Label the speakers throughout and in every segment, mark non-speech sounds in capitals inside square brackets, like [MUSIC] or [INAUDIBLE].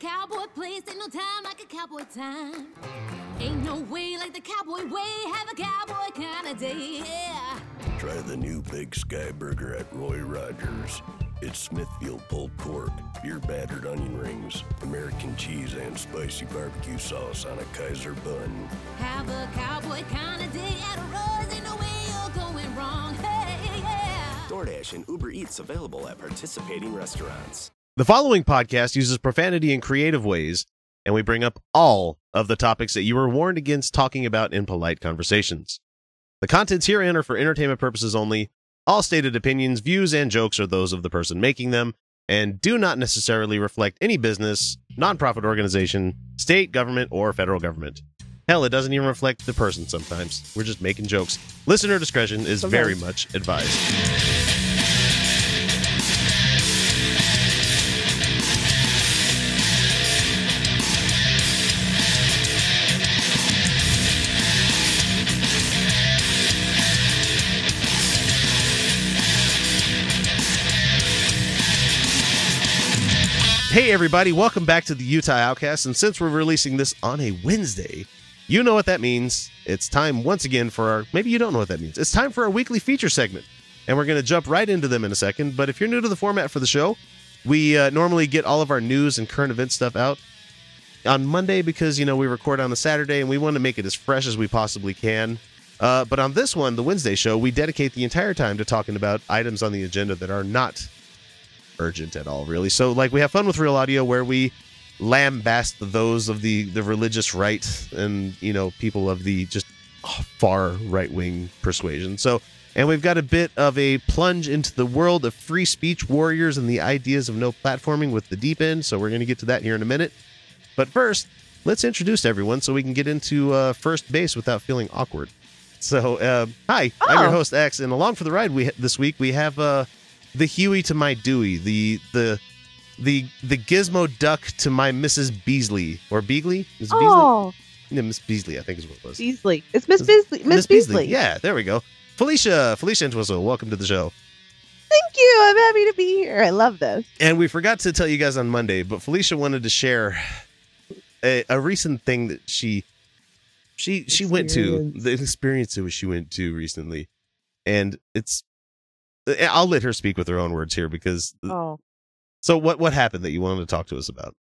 Speaker 1: cowboy place, ain't no time like a cowboy time. Ain't no way like the cowboy way, have a cowboy kind of day, yeah.
Speaker 2: Try the new Big Sky Burger at Roy Rogers. It's Smithfield pulled pork, beer battered onion rings, American cheese, and spicy barbecue sauce on a Kaiser bun.
Speaker 1: Have a cowboy kind of day at Roy's, ain't no way you're going wrong, hey, yeah.
Speaker 3: DoorDash and Uber Eats available at participating restaurants.
Speaker 4: The following podcast uses profanity in creative ways, and we bring up all of the topics that you were warned against talking about in polite conversations. The contents herein are for entertainment purposes only. All stated opinions, views, and jokes are those of the person making them and do not necessarily reflect any business, nonprofit organization, state government, or federal government. Hell, it doesn't even reflect the person sometimes. We're just making jokes. Listener discretion is very much advised. Hey, everybody, welcome back to the Utah Outcast. And since we're releasing this on a Wednesday, you know what that means. It's time once again for our, maybe you don't know what that means. It's time for our weekly feature segment. And we're going to jump right into them in a second. But if you're new to the format for the show, we uh, normally get all of our news and current event stuff out on Monday because, you know, we record on a Saturday and we want to make it as fresh as we possibly can. Uh, but on this one, the Wednesday show, we dedicate the entire time to talking about items on the agenda that are not urgent at all, really. So, like, we have fun with real audio where we lambast those of the the religious right and you know people of the just far right wing persuasion. So, and we've got a bit of a plunge into the world of free speech warriors and the ideas of no platforming with the deep end. So, we're going to get to that here in a minute. But first, let's introduce everyone so we can get into uh, first base without feeling awkward. So, uh, hi, I'm your
Speaker 5: Oh.
Speaker 4: host X, and along for the ride we this week we have uh, the Huey to my Dewey, the the the the Gizmo Duck to my Mrs. Beasley or Beagley, Miss Beasley,
Speaker 5: Oh,
Speaker 4: no, Miss Beasley, I think is what it was.
Speaker 5: Beasley. It's Miss Beasley. Miss Beasley.
Speaker 4: yeah, there we go. Felicia, Felicia Entwistle, welcome to the show.
Speaker 5: Thank you. I'm happy to be here. I love this.
Speaker 4: And we forgot to tell you guys on Monday, but Felicia wanted to share a, a recent thing that she she she went to the experience that she went to recently, and it's Uh, eh, I'll let her speak with her own words here because
Speaker 5: Oh.
Speaker 4: so what what happened that you wanted to talk to us about?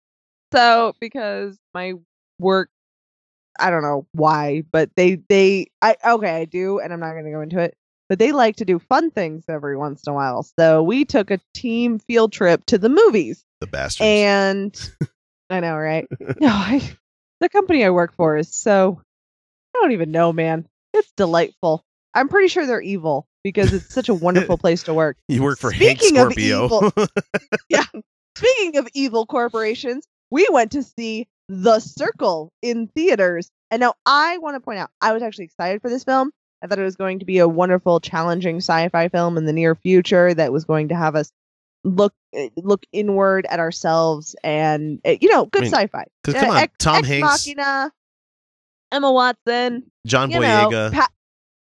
Speaker 5: So because my work I don't know why, but they they I okay, I do and I'm not going to go into it. But they like to do fun things every once in a while. So we took a team field trip to the movies.
Speaker 4: The bastards.
Speaker 5: And [LAUGHS] I know, right? [LAUGHS] No, I the company I work for is so I don't even know, man. It's delightful. I'm pretty sure they're evil because it's such a wonderful [LAUGHS] place to work.
Speaker 4: you work for
Speaker 5: Speaking
Speaker 4: Hank
Speaker 5: of evil- [LAUGHS] yeah. Speaking of evil corporations, we went to see The Circle in theaters. And now I want to point out, I was actually excited for this film. I thought it was going to be a wonderful, challenging sci-fi film in the near future that was going to have us look eh, look inward at ourselves and eh, you know, good
Speaker 4: I mean,
Speaker 5: sci-fi.
Speaker 4: 'cause
Speaker 5: Uh,
Speaker 4: come on,
Speaker 5: Ex-
Speaker 4: Tom
Speaker 5: Ex
Speaker 4: Hanks,
Speaker 5: Machina, Emma Watson,
Speaker 4: John
Speaker 5: you know,
Speaker 4: Boyega.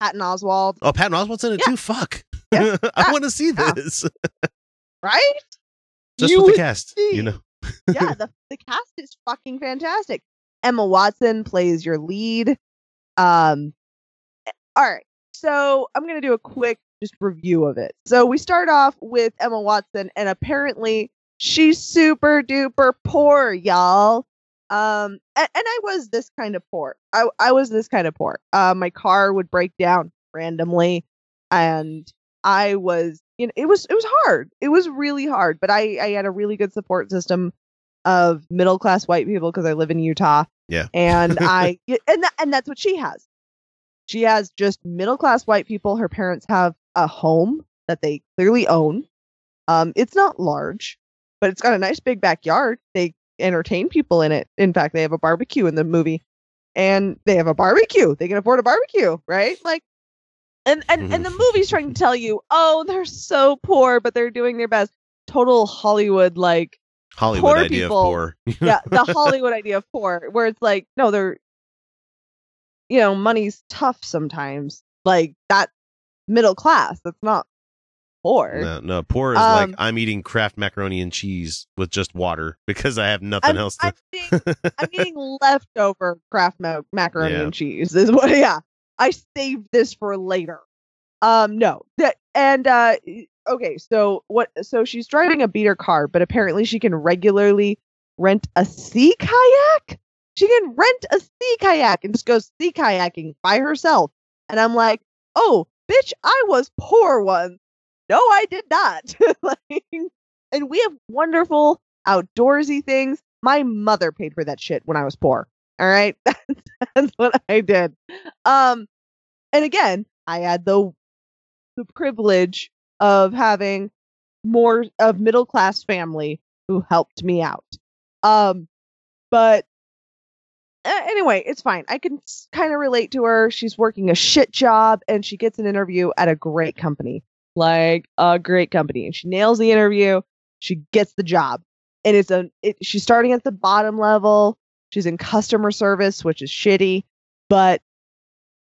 Speaker 5: Pat, Patton Oswalt,
Speaker 4: oh, Patton Oswalt's in it
Speaker 5: Yeah.
Speaker 4: too. Fuck.
Speaker 5: Yeah. [LAUGHS]
Speaker 4: I want to see this. [LAUGHS]
Speaker 5: right?
Speaker 4: Just
Speaker 5: You
Speaker 4: with the cast,
Speaker 5: see.
Speaker 4: you know. [LAUGHS]
Speaker 5: yeah, the the cast is fucking fantastic. Emma Watson plays your lead. Um eh, all right. So I'm gonna do a quick just review of it. So we start off with Emma Watson, and apparently she's super duper poor, y'all. Um and, and I was this kind of poor. I I was this kind of poor. Uh my car would break down randomly and I was you know it was it was hard. It was really hard, but I I had a really good support system of middle class white people because I live in Utah.
Speaker 4: Yeah.
Speaker 5: And [LAUGHS] I and that, and that's what she has. She has just middle class white people. Her parents have a home that they clearly own. Um it's not large, but it's got a nice big backyard. They entertain people in it. In fact, they have a barbecue in the movie. And they have a barbecue. They can afford a barbecue, right? Like and and, and the movie's trying to mm-hmm. tell you, oh, they're so poor, but they're doing their best. Total Hollywood like
Speaker 4: Hollywood
Speaker 5: Poor
Speaker 4: idea
Speaker 5: people.
Speaker 4: of poor. [LAUGHS]
Speaker 5: yeah, the Hollywood idea of poor, where it's like, no, they're, you know, money's tough sometimes. Like that middle class. That's not poor.
Speaker 4: No, no, poor is like
Speaker 5: Um,
Speaker 4: I'm eating Kraft macaroni and cheese with just water [LAUGHS] because I have nothing
Speaker 5: I'm,
Speaker 4: else to.
Speaker 5: I'm eating, I'm [LAUGHS] eating leftover Kraft ma- macaroni
Speaker 4: Yeah.
Speaker 5: and cheese. Is what? [LAUGHS] Yeah, I saved this for later. Um, no, that and uh, okay. So what? So she's driving a beater car, but apparently she can regularly rent a sea kayak. She can rent a sea kayak and just go sea kayaking by herself. And I'm like, oh, bitch, I was poor once. No, I did not. [LAUGHS] like, and we have wonderful outdoorsy things. My mother paid for that shit when I was poor. All right, that's, [LAUGHS] that's what I did. Um, and again, I had the the privilege of having more of middle class family who helped me out. Um, but anyway, it's fine. I can kind of relate to her. She's working a shit job and she gets an interview at a great company, like a great company, and she nails the interview. She gets the job, and it's a. It, she's starting at the bottom level. She's in customer service, which is shitty, but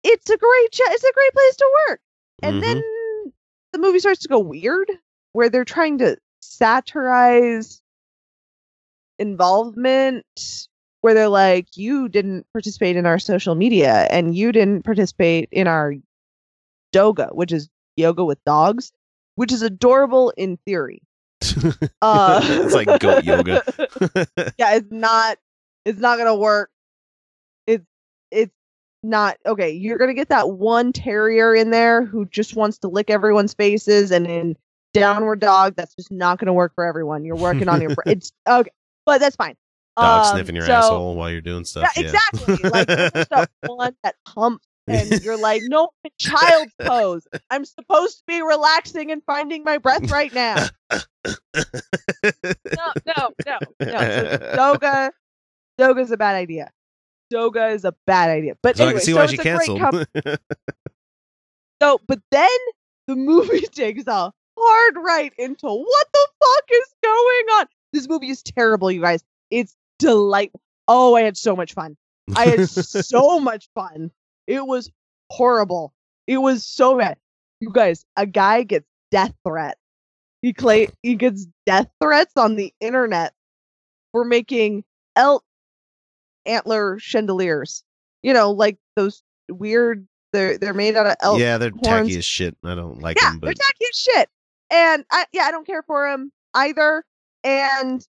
Speaker 5: it's a great. It's a great place to work. And
Speaker 4: Mhm.
Speaker 5: then the movie starts to go weird, where they're trying to satirize involvement where they're like, you didn't participate in our social media and you didn't participate in our doga, which is yoga with dogs, which is adorable in theory. [LAUGHS] Uh,
Speaker 4: it's like goat yoga. [LAUGHS]
Speaker 5: yeah, it's not. It's not gonna work. It's it's not okay. You're gonna get that one terrier in there who just wants to lick everyone's faces, and in downward dog, that's just not gonna work for everyone. You're working on your. [LAUGHS] it's okay, but that's fine.
Speaker 4: Dog
Speaker 5: Um,
Speaker 4: sniffing your
Speaker 5: so-
Speaker 4: asshole while you're doing stuff. Yeah,
Speaker 5: exactly. Like just that one that humps, and you're like, no, [LAUGHS] child's pose. I'm supposed to be relaxing and finding my breath right now. no, no, no, no. So [LAUGHS] Doga, Doga's a bad idea. Doga is a bad idea. But
Speaker 4: so I
Speaker 5: anyway,
Speaker 4: can see
Speaker 5: so
Speaker 4: why she canceled.
Speaker 5: com- [LAUGHS] so, but then the movie takes a hard right into what the fuck is going on. This movie is terrible, you guys. It's delightful. Oh, I had so much fun. I had so much fun. It was horrible. It was so bad. You guys, a guy gets death threats. He clay he gets death threats on the internet for making elk antler chandeliers. You know, like those weird they're they're made out of elk.
Speaker 4: yeah, they're
Speaker 5: horns.
Speaker 4: tacky as shit. I don't like them.
Speaker 5: yeah,
Speaker 4: them,
Speaker 5: they're tacky as shit. And I yeah, I don't care for them either. And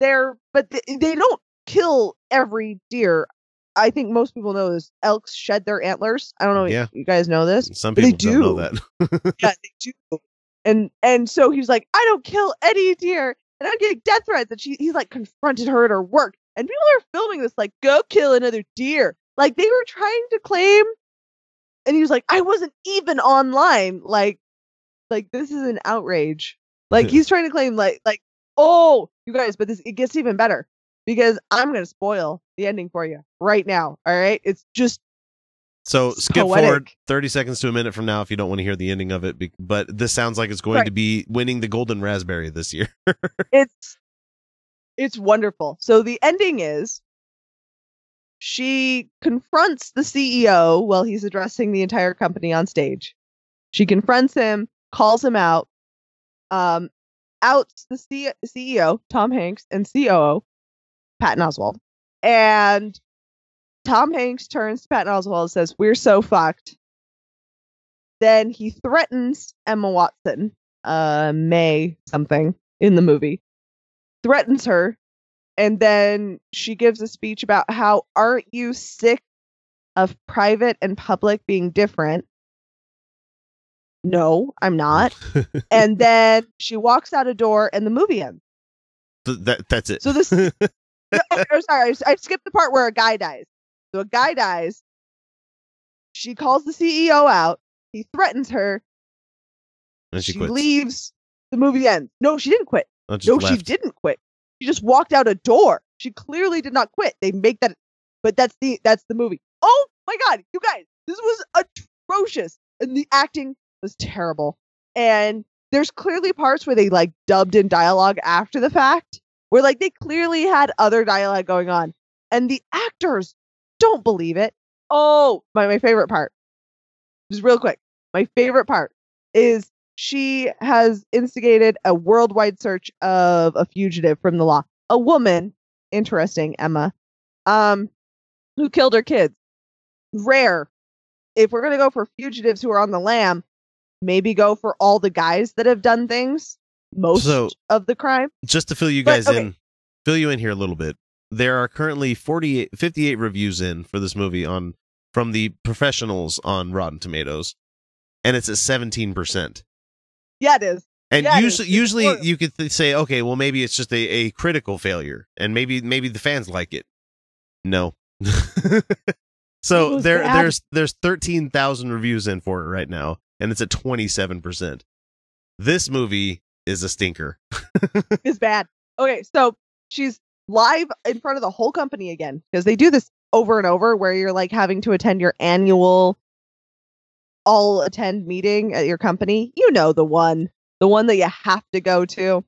Speaker 5: they're but th- they don't kill every deer. I think most people know this. Elks shed their antlers. I don't know
Speaker 4: Yeah.
Speaker 5: you guys know this.
Speaker 4: some
Speaker 5: but they
Speaker 4: people don't know that.
Speaker 5: yeah, [LAUGHS] they do. And and so he's like, I don't kill any deer, and I'm getting death threats. And she he's like confronted her at her work, and people are filming this like, go kill another deer. Like they were trying to claim, and he was like, I wasn't even online. Like, like this is an outrage. Like [LAUGHS] he's trying to claim like like oh you guys, but this it gets even better because I'm gonna spoil the ending for you right now. All right, it's just
Speaker 4: So skip forward 30 seconds to a minute from now if you don't want to hear the ending of it. But this sounds like it's going
Speaker 5: Right.
Speaker 4: to be winning the Golden Raspberry this year. [LAUGHS]
Speaker 5: it's it's wonderful. So the ending is she confronts the CEO while he's addressing the entire company on stage. She confronts him, calls him out, um, outs the C- CEO, Tom Hanks, and COO, Patton Oswalt. And Tom Hanks turns to Patton Oswalt and says, We're so fucked. Then he threatens Emma Watson, uh, May something in the movie, threatens her. And then she gives a speech about how aren't you sick of private and public being different? No, I'm not. [LAUGHS] and then she walks out a door and the movie ends.
Speaker 4: Th- that, that's it.
Speaker 5: So this- [LAUGHS] No, oh, oh, sorry, I, skipped the part where a guy dies. So a guy dies. She calls the CEO out. He threatens her.
Speaker 4: and she,
Speaker 5: She, leaves. The movie ends. No, she didn't quit.
Speaker 4: Oh, just
Speaker 5: No, she didn't quit. She just walked out a door. She clearly did not quit. They make that, but that's the that's the movie. Oh my god, you guys, this was atrocious, and the acting was terrible. And there's clearly parts where they like dubbed in dialogue after the fact, where like they clearly had other dialogue going on, and the actors don't believe it. Oh, my my favorite part, just real quick, my favorite part is she has instigated a worldwide search of a fugitive from the law. A woman, interesting, Emma, um, who killed her kids. Rare. If we're gonna go for fugitives who are on the lam, maybe go for all the guys that have done things most
Speaker 4: So-
Speaker 5: of the crime.
Speaker 4: just to fill you
Speaker 5: But,
Speaker 4: guys
Speaker 5: okay.
Speaker 4: in fill you in here a little bit there are currently 48 58 reviews in for this movie on from the professionals on rotten tomatoes and it's at 17%
Speaker 5: Yeah, it is.
Speaker 4: and
Speaker 5: Yeah,
Speaker 4: usually
Speaker 5: is.
Speaker 4: Usually
Speaker 5: horrible.
Speaker 4: you could th- say okay well maybe it's just a, a critical failure and maybe maybe the fans like it no [LAUGHS] so there
Speaker 5: bad.
Speaker 4: there's there's 13,000 reviews in for it right now and it's at 27% this movie is a stinker [LAUGHS]
Speaker 5: is bad. Okay, so she's live in front of the whole company again because they do this over and over where you're like having to attend your annual all attend meeting at your company. You know the one, the one that you have to go to.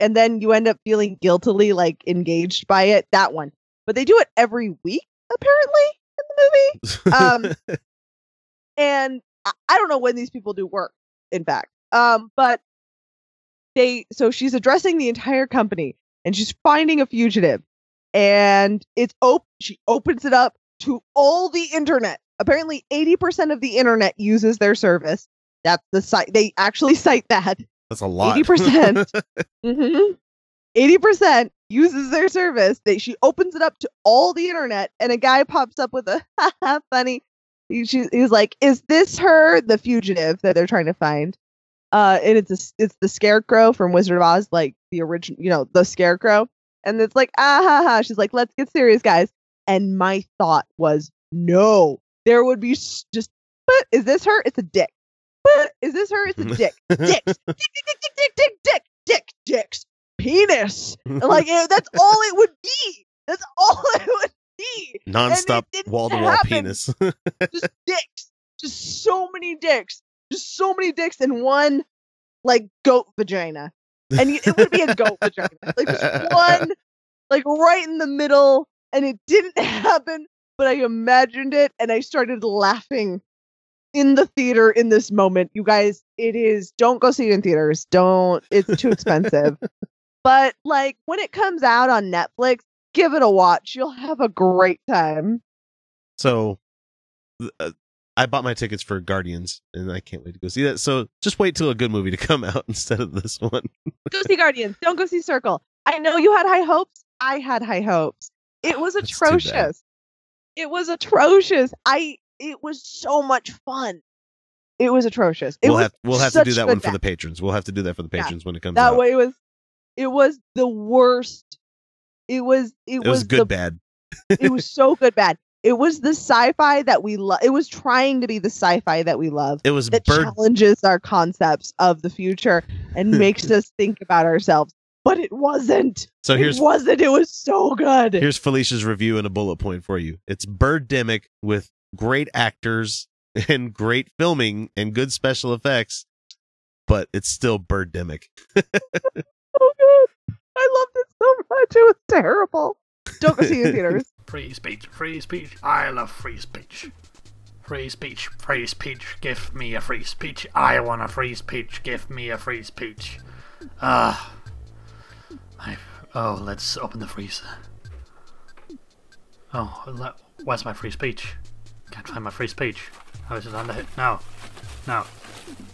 Speaker 5: And then you end up feeling guiltily like engaged by it. That one. But they do it every week, apparently, in the movie. Um, [LAUGHS] and I, I don't know when these people do work in fact um but they so she's addressing the entire company and she's finding a fugitive and it's op- she opens it up to all the internet apparently 80% of the internet uses their service that's the site they actually [LAUGHS] cite that
Speaker 4: That's a lot.
Speaker 5: 80%. [LAUGHS] Mm-hmm. 80% uses their service. They, she opens it up to all the internet, and a guy pops up with a [LAUGHS] funny. He, she, he's like, "Is this her, the fugitive that they're trying to find?" Uh, and it's a, it's the scarecrow from Wizard of Oz, like the original, you know, the scarecrow. And it's like, ah ha ha. She's like, "Let's get serious, guys." And my thought was, no, there would be just, but is this her? It's a dick. But is this her? It's a dick. Dicks. dick, [LAUGHS] dick, dick, dick, dick, dick, dick, dick, dicks, penis. [LAUGHS] like it, that's all it would be. That's all [LAUGHS] it would be.
Speaker 4: Nonstop wall to wall penis.
Speaker 5: Just dicks. Just so many dicks. So many dicks in one like goat vagina. And it would be a goat [LAUGHS] vagina. Like just one, like right in the middle. And it didn't [LAUGHS] happen, but I imagined it and I started laughing in the theater in this moment. You guys, it is don't go see it in theaters. Don't it's too expensive. but like when it comes out on Netflix, give it a watch. You'll have a great time.
Speaker 4: so uh, I bought my tickets for Guardians and I can't wait to go see that. So just wait till a good movie to [LAUGHS] come out instead of this one.
Speaker 5: Go see Guardians. Don't go see Circle. I know you had high hopes. I had high hopes. It was
Speaker 4: That's
Speaker 5: atrocious. It was atrocious. I it was so much fun. It was atrocious. It
Speaker 4: we'll
Speaker 5: was
Speaker 4: have we'll have to do that one for the patrons. We'll have to do that for the
Speaker 5: Yeah.
Speaker 4: patrons when it comes
Speaker 5: that
Speaker 4: out.
Speaker 5: way it was it was the worst. It was it,
Speaker 4: it was good
Speaker 5: the,
Speaker 4: bad.
Speaker 5: it was so good bad. It was the sci-fi that we love. It was trying to be the sci-fi that we love
Speaker 4: It was
Speaker 5: that
Speaker 4: bird
Speaker 5: challenges our concepts of the future and [LAUGHS] makes us think about ourselves. But it wasn't.
Speaker 4: So here's
Speaker 5: it wasn't. It was so good.
Speaker 4: here's Felicia's review and a bullet point for you. It's Birdemic with great actors [LAUGHS] and great filming and good special effects, but it's still Birdemic. [LAUGHS]
Speaker 5: so good. I loved it so much. It was terrible. Don't go see it in [LAUGHS] theaters.
Speaker 6: Free speech, free speech. I love free speech. Free speech, free speech. Give me a free speech. I want a free speech. Give me a free speech. Ah. I. Oh, let's open the freezer. Oh, le- where's my free speech? Can't find my free speech. How is it under here? No. No.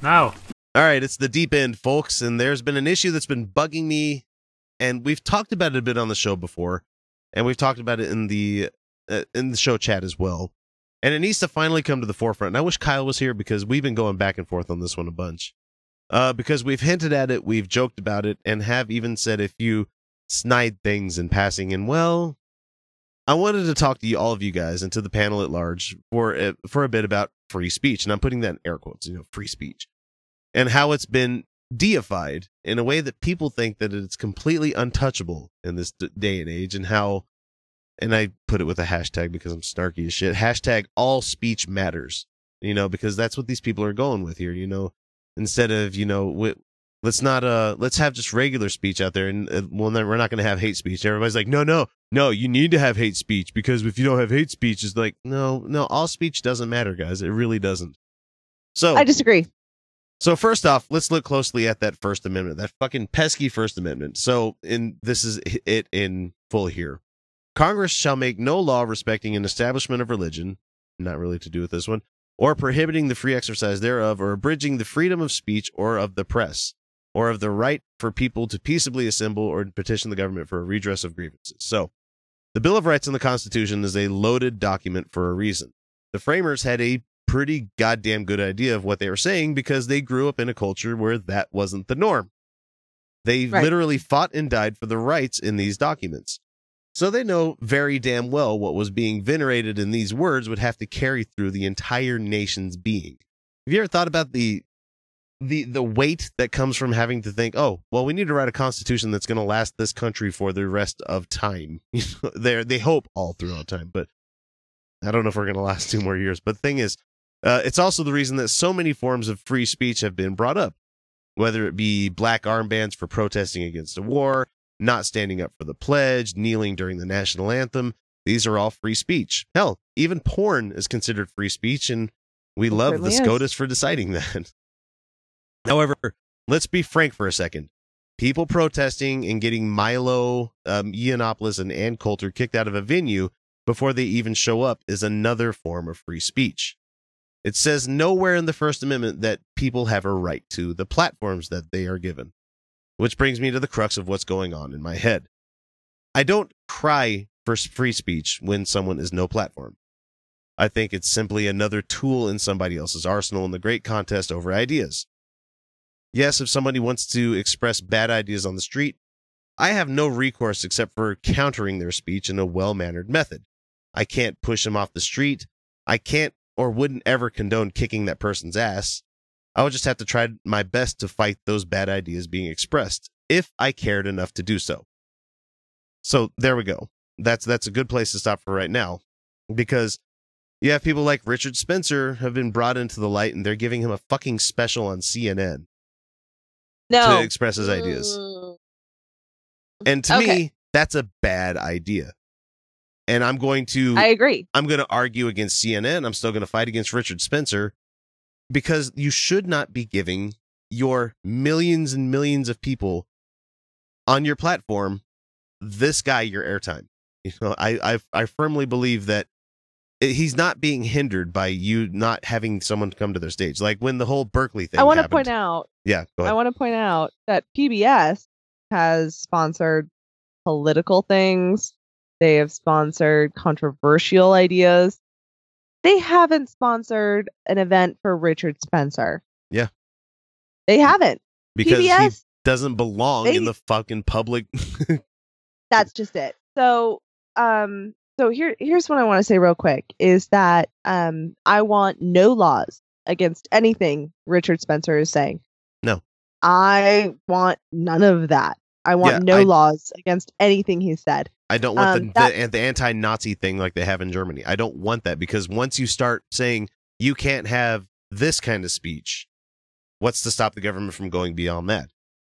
Speaker 6: No.
Speaker 4: All right, it's the deep end, folks, and there's been an issue that's been bugging me, and we've talked about it a bit on the show before, and we've talked about it in the uh, in the show chat as well, and it needs to finally come to the forefront. And I wish Kyle was here because we've been going back and forth on this one a bunch, uh, because we've hinted at it, we've joked about it, and have even said a few snide things in passing. And well, I wanted to talk to you, all of you guys, and to the panel at large for a, for a bit about free speech, and I'm putting that in air quotes, you know, free speech and how it's been deified in a way that people think that it's completely untouchable in this day and age and how and i put it with a hashtag because i'm snarky as shit hashtag all speech matters you know because that's what these people are going with here you know instead of you know wi- let's not uh let's have just regular speech out there and uh, well then we're not going to have hate speech. Everybody's like no no no you need to have hate speech because if you don't have hate speech it's like no no all speech doesn't matter guys. It really doesn't. So
Speaker 5: I disagree.
Speaker 4: So first off, let's look closely at that First Amendment, that fucking pesky First Amendment. So, in this is it in full here. Congress shall make no law respecting an establishment of religion, not really to do with this one, or prohibiting the free exercise thereof, or abridging the freedom of speech or of the press, or of the right for people to peaceably assemble or petition the government for a redress of grievances. So, the Bill of Rights in the Constitution is a loaded document for a reason. The framers had a pretty goddamn good idea of what they were saying because they grew up in a culture where that wasn't the norm. They
Speaker 5: Right.
Speaker 4: literally fought and died for the rights in these documents. So they know very damn well what was being venerated in these words would have to carry through the entire nation's being. Have you ever thought about the the the weight that comes from having to think, oh, well, we need to write a constitution that's going to last this country for the rest of time. [LAUGHS] You know, they they hope all throughout time, but I don't know if we're going to last two more years. But the thing is, uh, it's also the reason that so many forms of free speech have been brought up, whether it be black armbands for protesting against a war, not standing up for the pledge, kneeling during the national anthem. These are all free speech. Hell, even porn is considered free speech, and we love the. SCOTUS for deciding [LAUGHS] that. However, let's be frank for a second. People protesting and getting Milo, um, Yiannopoulos, and Ann Coulter kicked out of a venue before they even show up is another form of free speech. It says nowhere in the First Amendment that people have a right to the platforms that they are given. Which brings me to the crux of what's going on in my head. I don't cry for free speech when someone is no platform. I think it's simply another tool in somebody else's arsenal in the great contest over ideas. Yes, if somebody wants to express bad ideas on the street, I have no recourse except for countering their speech in a well mannered method. I can't push them off the street. I can't or wouldn't ever condone kicking that person's ass. I would just have to try my best to fight those bad ideas being expressed if I cared enough to do so. So there we go. That's that's a good place to stop for right now because you have people like Richard Spencer have been brought into the light and they're giving him a fucking special on CNN
Speaker 5: No.
Speaker 4: to express his ideas.
Speaker 5: Mm,
Speaker 4: And to
Speaker 5: Okay.
Speaker 4: me, that's a bad idea. And I'm going to
Speaker 5: I agree.
Speaker 4: I'm going to argue against CNN. I'm still going to fight against Richard Spencer because you should not be giving your millions and millions of people on your platform this guy your airtime. You know, I I, I firmly believe that he's not being hindered by you not having someone come to their stage. Like when the whole Berkeley thing.
Speaker 5: I want to point out
Speaker 4: Yeah, go
Speaker 5: I want to point out that PBS has sponsored political things. They have sponsored controversial ideas. They haven't sponsored an event for Richard Spencer.
Speaker 4: Yeah.
Speaker 5: They haven't.
Speaker 4: because he doesn't belong
Speaker 5: they-
Speaker 4: in the fucking public. [LAUGHS]
Speaker 5: that's just it. So, um, so here, here's what I want to say real quick is that um, I want no laws against anything Richard Spencer is saying.
Speaker 4: No.
Speaker 5: I want none of that. I want
Speaker 4: Yeah,
Speaker 5: no
Speaker 4: I-
Speaker 5: laws against anything he said.
Speaker 4: I don't want
Speaker 5: Um,
Speaker 4: the,
Speaker 5: that-
Speaker 4: the the anti-Nazi thing like they have in Germany. I don't want that because once you start saying you can't have this kind of speech, what's to stop the government from going beyond that?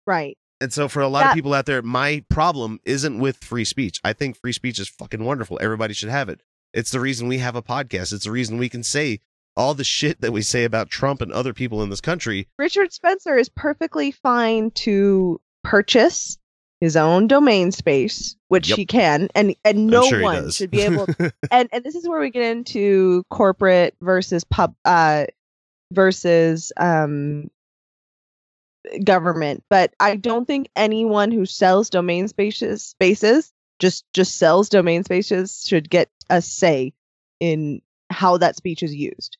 Speaker 5: Right.
Speaker 4: And so for a lot of people out there, my problem isn't with free speech. I think free speech is fucking wonderful. Everybody should have it. It's the reason we have a podcast. It's the reason we can say all the shit that we say about Trump and other people in this country.
Speaker 5: Richard Spencer is perfectly fine to purchase his own domain space, which
Speaker 4: Yep.
Speaker 5: he can, and and no
Speaker 4: sure
Speaker 5: one should be able. [LAUGHS] and and this is where we get into corporate versus pub uh versus um government. But I don't think anyone who sells domain spaces spaces just just sells domain spaces should get a say in how that speech is used.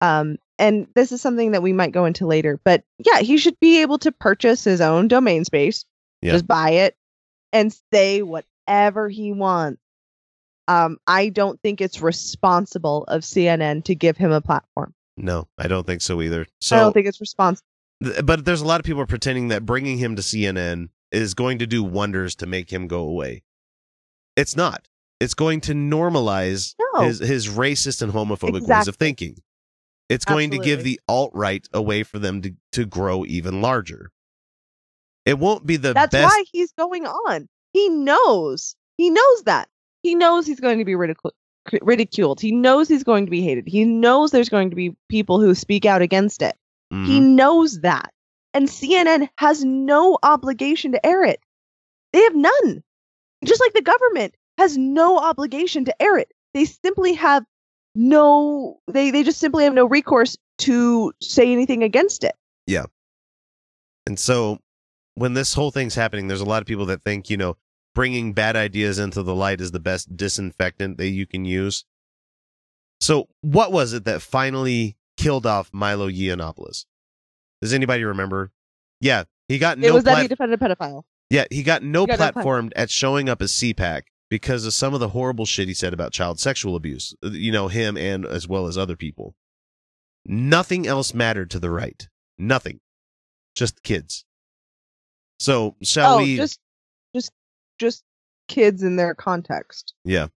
Speaker 5: Um, and this is something that we might go into later. But yeah, he should be able to purchase his own domain space,
Speaker 4: Yeah.
Speaker 5: just buy it, and say whatever he wants. Um, I don't think it's responsible of CNN to give him a platform.
Speaker 4: no, I don't think so either. So
Speaker 5: I don't think it's responsible.
Speaker 4: Th- but there's a lot of people pretending that bringing him to CNN is going to do wonders to make him go away. It's not. It's going to normalize
Speaker 5: No.
Speaker 4: his his racist and homophobic ways of thinking. It's going to give the alt right a way for them to, to grow even larger. It won't be the
Speaker 5: That's
Speaker 4: best.
Speaker 5: why he's going on. He knows. He knows that. He knows he's going to be ridicu- ridiculed. He knows he's going to be hated. He knows there's going to be people who speak out against it. He
Speaker 4: Mhm.
Speaker 5: knows that. And CNN has no obligation to air it. They have none. Just like the government has no obligation to air it. They simply have no they they just simply have no recourse to say anything against it. Yeah.
Speaker 4: And so when this whole thing's happening, there's a lot of people that think, you know, bringing bad ideas into the light is the best disinfectant that you can use. So what was it that finally killed off Milo Yiannopoulos? Does anybody remember? Yeah, he got
Speaker 5: it
Speaker 4: no
Speaker 5: was that he defended a pedophile.
Speaker 4: yeah, he got no
Speaker 5: He got no plat-
Speaker 4: platformed at showing up as CPAC because of some of the horrible shit he said about child sexual abuse. uh, You know, him and as well as other people. Nothing else mattered to the right. Nothing. Just kids. So shall
Speaker 5: oh,
Speaker 4: we
Speaker 5: just just just kids in their context.
Speaker 4: Yeah.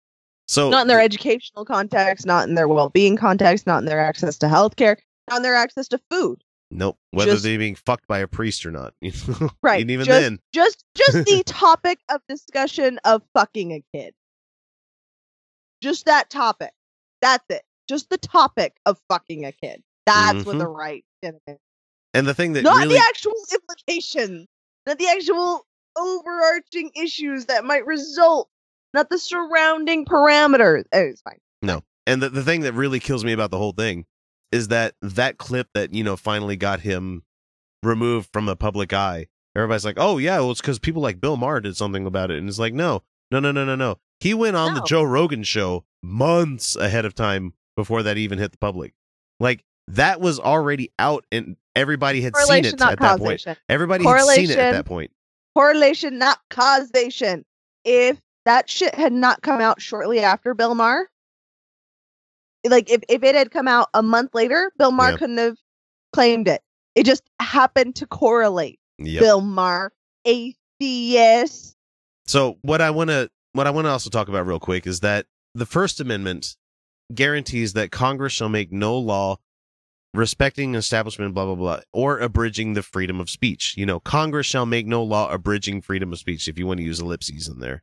Speaker 4: So
Speaker 5: not in their educational context, not in their well-being context, not in their access to healthcare, not in their access to food.
Speaker 4: Nope. Whether
Speaker 5: just-
Speaker 4: they're being fucked by a priest or not. [LAUGHS]
Speaker 5: Right.
Speaker 4: And even
Speaker 5: just,
Speaker 4: then.
Speaker 5: just just [LAUGHS] the topic of discussion of fucking a kid. Just that topic. That's it. Just the topic of fucking a kid. That's what
Speaker 4: Mhm.
Speaker 5: the right.
Speaker 4: And the thing that
Speaker 5: Not
Speaker 4: really
Speaker 5: the actual implications. Not the actual overarching issues that might result. Not the surrounding parameters. Oh, it's fine. No.
Speaker 4: And the, the thing that really kills me about the whole thing is that that clip that, you know, finally got him removed from the public eye. Everybody's like, oh, yeah, well, it's because people like Bill Maher did something about it. And it's like, no, no, no, no, no, no. He went on the Joe Rogan show months ahead of time before that even hit the public. Like, that was already out and everybody had seen it at that point. Everybody had seen it at
Speaker 5: Correlation.
Speaker 4: that point.
Speaker 5: Correlation, not causation. If that shit had not come out shortly after Bill Maher, like if, if it had come out a month later, Bill Maher
Speaker 4: Yeah.
Speaker 5: couldn't have claimed it. It just happened to correlate.
Speaker 4: Yep.
Speaker 5: Bill Maher, atheist.
Speaker 4: So what I want to what I want to also talk about real quick is that the First Amendment guarantees that Congress shall make no law respecting establishment blah blah blah or abridging the freedom of speech. You know, Congress shall make no law abridging freedom of speech if you want to use ellipses in there.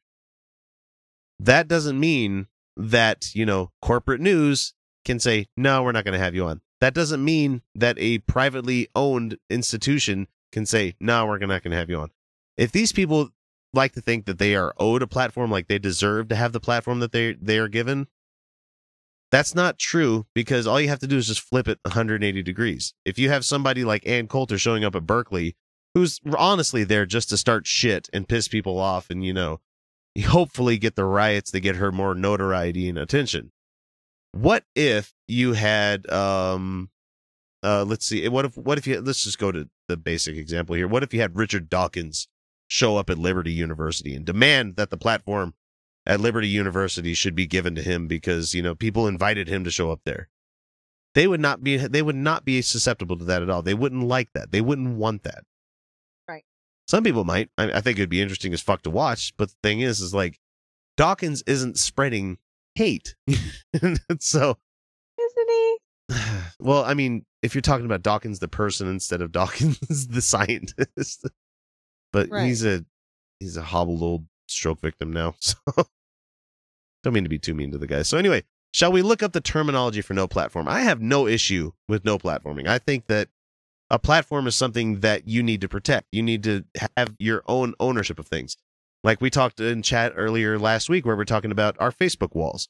Speaker 4: That doesn't mean that, you know, corporate news can say, "No, we're not going to have you on." That doesn't mean that a privately owned institution can say, "No, we're not going to have you on." If these people like to think that they are owed a platform like they deserve to have the platform that they they are given that's not true because all you have to do is just flip it 180 degrees. If you have somebody like ann coulter showing up at berkeley who's honestly there just to start shit and piss people off and you know hopefully get the riots that get her more notoriety and attention. What if you had um uh let's see what if what if you let's just go to the basic example here. What if you had richard dawkins show up at Liberty University and demand that the platform at Liberty University should be given to him because, you know, people invited him to show up there. They would not be they would not be susceptible to that at all. They wouldn't like that. They wouldn't want that.
Speaker 5: Right.
Speaker 4: Some people might. I, I think it'd be interesting as fuck to watch, but the thing is is like Dawkins isn't spreading hate. [LAUGHS] so
Speaker 5: Isn't he? [SIGHS]
Speaker 4: well, I mean, if you're talking about Dawkins the person instead of Dawkins [LAUGHS] the scientist, but
Speaker 5: Right.
Speaker 4: he's a he's a hobbled old stroke victim now, [LAUGHS] so don't mean to be too mean to the guy. So anyway, shall we look up the terminology for no platform? I have no issue with no platforming. I think that a platform is something that you need to protect. You need to have your own ownership of things. Like we talked in chat earlier last week where we're talking about our Facebook walls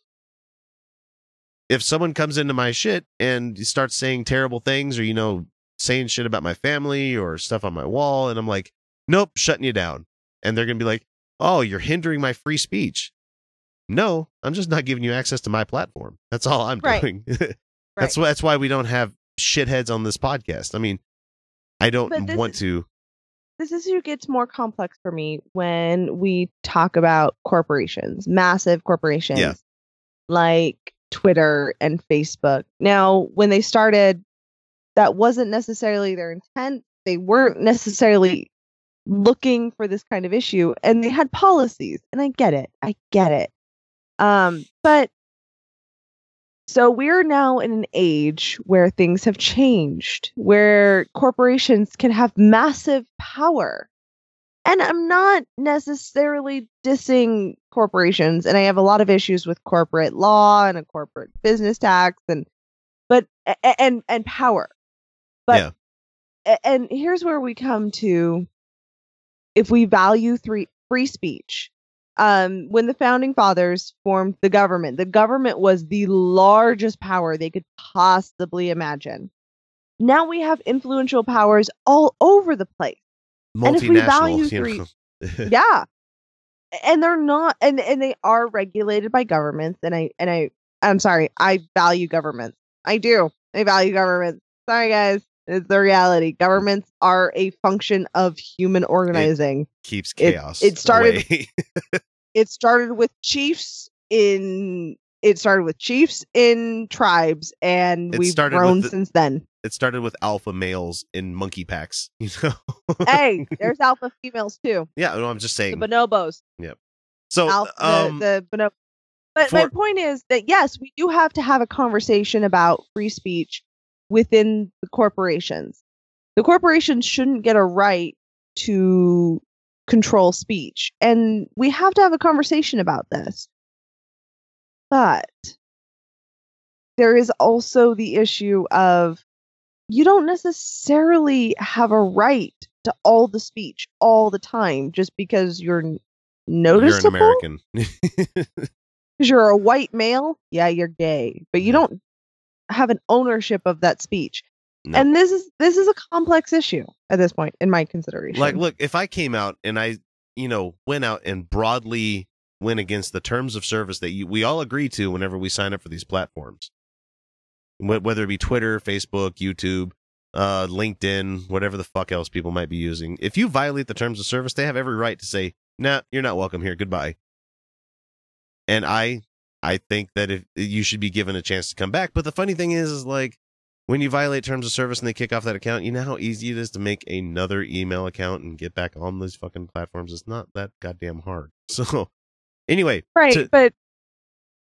Speaker 4: if someone comes into my shit and starts saying terrible things or you know saying shit about my family or stuff on my wall and i'm like nope shutting you down and they're gonna be like oh you're hindering my free speech no i'm just not giving you access to my platform that's all i'm
Speaker 5: Right.
Speaker 4: doing [LAUGHS] that's
Speaker 5: Right.
Speaker 4: why that's why we don't have shitheads on this podcast i mean i don't want
Speaker 5: is-
Speaker 4: to
Speaker 5: This issue gets more complex for me when we talk about corporations, massive corporations like Twitter and Facebook. Now, when they started, that wasn't necessarily their intent. They weren't necessarily looking for this kind of issue and they had policies and I get it. I get it. Um but so we're now in an age where things have changed, where corporations can have massive power. And I'm not necessarily dissing corporations, and I have a lot of issues with corporate law and a corporate business tax and but and and power. But
Speaker 4: Yeah.
Speaker 5: and here's where we come to if we value three, free speech um when the founding fathers formed the government the government was the largest power they could possibly imagine. Now we have influential powers all over the place. And if we value three- [LAUGHS] yeah. And they're not and and they are regulated by governments and i and i i'm sorry i value governments. I do. I value governments. Sorry guys it's the reality governments are a function of human organizing
Speaker 4: Keeps chaos.
Speaker 5: it started- [LAUGHS] it started with chiefs in it started with chiefs in tribes and
Speaker 4: It
Speaker 5: we've
Speaker 4: started
Speaker 5: grown
Speaker 4: the-
Speaker 5: since then
Speaker 4: it started with alpha males in monkey packs. [LAUGHS] You know.
Speaker 5: hey there's [LAUGHS] alpha females too
Speaker 4: yeah. No, I'm just saying.
Speaker 5: the bonobos. Yep.
Speaker 4: so
Speaker 5: Alpha,
Speaker 4: um,
Speaker 5: the, the bono- but my point is that yes, we do have to have a conversation about free speech within the corporations. The corporations shouldn't get a right to control speech, and we have to have a conversation about this. But there is also the issue of you don't necessarily have a right to all the speech all the time just because you're noticeable
Speaker 4: you're an American. [LAUGHS]
Speaker 5: because you're a white male, yeah, you're gay, but you don't have an ownership of that speech.
Speaker 4: No.
Speaker 5: And this is this is a complex issue at this point in my consideration.
Speaker 4: like, look, if I came out and I, you know, went out and broadly went against the terms of service that you, we all agree to whenever we sign up for these platforms, whether it be Twitter, Facebook, YouTube, uh, LinkedIn, whatever the fuck else people might be using. If you violate the terms of service, they have every right to say, "Nah, you're not welcome here. Goodbye." And I, I think that if you should be given a chance to come back. But the funny thing is, is like when you violate terms of service and they kick off that account, you know how easy it is to make another email account and get back on these fucking platforms. It's not that goddamn hard. [LAUGHS] So, anyway,
Speaker 5: right,
Speaker 4: to-
Speaker 5: but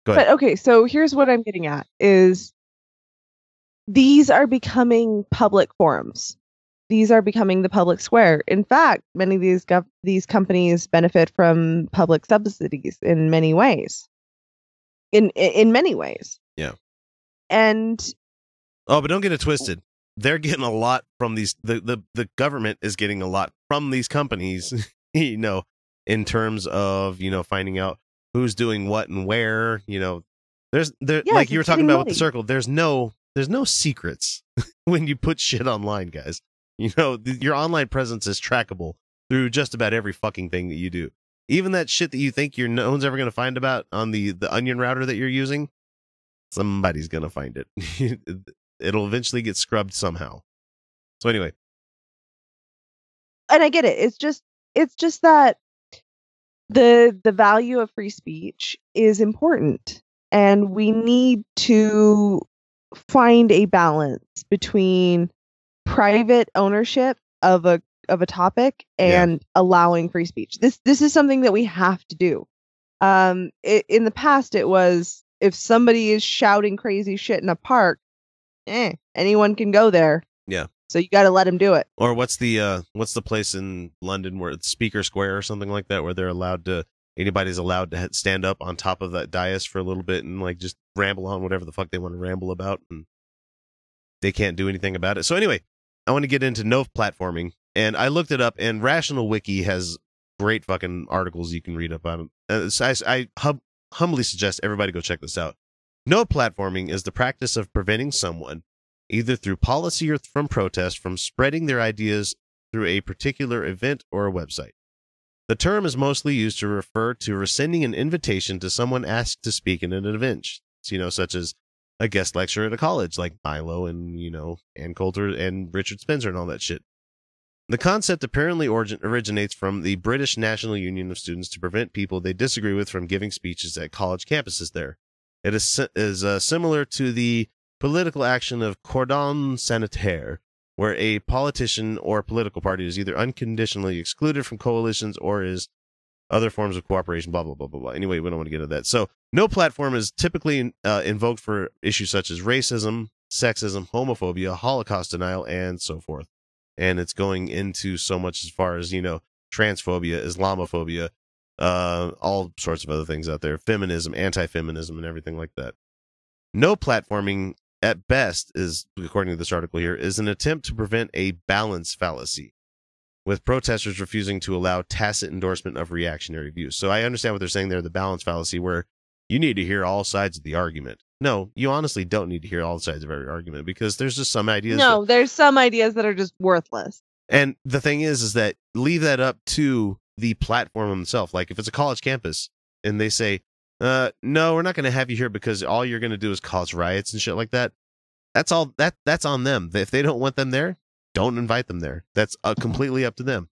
Speaker 4: go
Speaker 5: but okay, so here's what I'm getting at is these are becoming public forums. These are becoming the public square. In fact, many of these gov- these companies benefit from public subsidies in many ways. In in, many ways.
Speaker 4: Yeah.
Speaker 5: And
Speaker 4: Oh, but don't get it twisted. They're getting a lot from these. The the the government is getting a lot from these companies. [LAUGHS] you know, in terms of you know finding out who's doing what and where. You know, there's there
Speaker 5: Yes,
Speaker 4: like you were talking about with the circle. There's no there's no secrets [LAUGHS] when you put shit online, guys. You know, th- your online presence is trackable through just about every fucking thing that you do. Even that shit that you think you're no one's ever going to find about on the the onion router that you're using, somebody's going to find it. [LAUGHS] It'll eventually get scrubbed somehow. So anyway,
Speaker 5: and I get it. It's just it's just that the the value of free speech is important and we need to find a balance between private ownership of a of a topic
Speaker 4: Yeah.
Speaker 5: and allowing free speech. This this is something that we have to do. Um i in the past it was if somebody is shouting crazy shit in a park, eh, anyone can go there.
Speaker 4: Yeah.
Speaker 5: So you got to let them do it.
Speaker 4: or what's the uh what's the place in London where it's Speaker Square or something like that where they're allowed to anybody's allowed to stand up on top of that dais for a little bit and like just ramble on whatever the fuck they want to ramble about and they can't do anything about it. So anyway, I want to get into no platforming and I looked it up and Rational Wiki has great fucking articles you can read up on. Uh, so I, I hum, humbly suggest everybody go check this out. No platforming is the practice of preventing someone either through policy or from protest, from spreading their ideas through a particular event or a website. The term is mostly used to refer to rescinding an invitation to someone asked to speak in an event, you know, such as a guest lecture at a college like Milo and, you know, Ann Coulter and Richard Spencer and all that shit. The concept apparently origin- originates from the British National Union of Students to prevent people they disagree with from giving speeches at college campuses there. It is, is uh, similar to the political action of cordon sanitaire, where a politician or political party is either unconditionally excluded from coalitions or is other forms of cooperation, blah, blah, blah, blah, blah. Anyway, we don't want to get into that. So, no platform is typically uh, invoked for issues such as racism, sexism, homophobia, Holocaust denial, and so forth. And it's going into so much as far as, you know, transphobia, Islamophobia, uh, all sorts of other things out there, feminism, anti feminism, and everything like that. No platforming at best, is according to this article here, is an attempt to prevent a balance fallacy, with protesters refusing to allow tacit endorsement of reactionary views. So I understand what they're saying there, the balance fallacy, where you need to hear all sides of the argument. No, you honestly don't need to hear all sides of every argument because there's just some ideas.
Speaker 5: No, there's some ideas that are just worthless.
Speaker 4: And the thing is, is that leave that up to the platform itself. Like if it's a college campus and they say, uh, no, we're not going to have you here because all you're going to do is cause riots and shit like that. That's all that that's on them. If they don't want them there, don't invite them there. That's uh, completely up to them.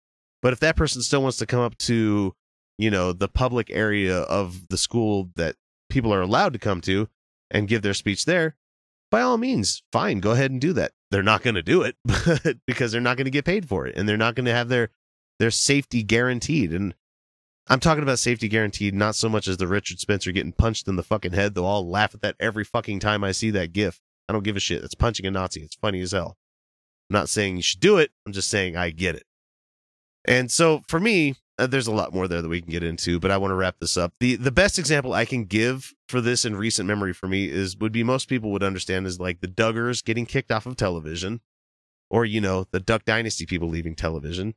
Speaker 4: But if that person still wants to come up to, you know, the public area of the school that people are allowed to come to and give their speech there, by all means, fine, go ahead and do that. They're not going to do it [LAUGHS] because they're not going to get paid for it and they're not going to have their their safety guaranteed. And I'm talking about safety guaranteed, not so much as the Richard Spencer getting punched in the fucking head, though I'll laugh at that every fucking time I see that gif. I don't give a shit. It's punching a Nazi. It's funny as hell. I'm not saying you should do it. I'm just saying I get it. And so for me, uh, there's a lot more there that we can get into, but I want to wrap this up. The the best example I can give for this in recent memory for me is would be most people would understand is like the Duggars getting kicked off of television or you know, the Duck Dynasty people leaving television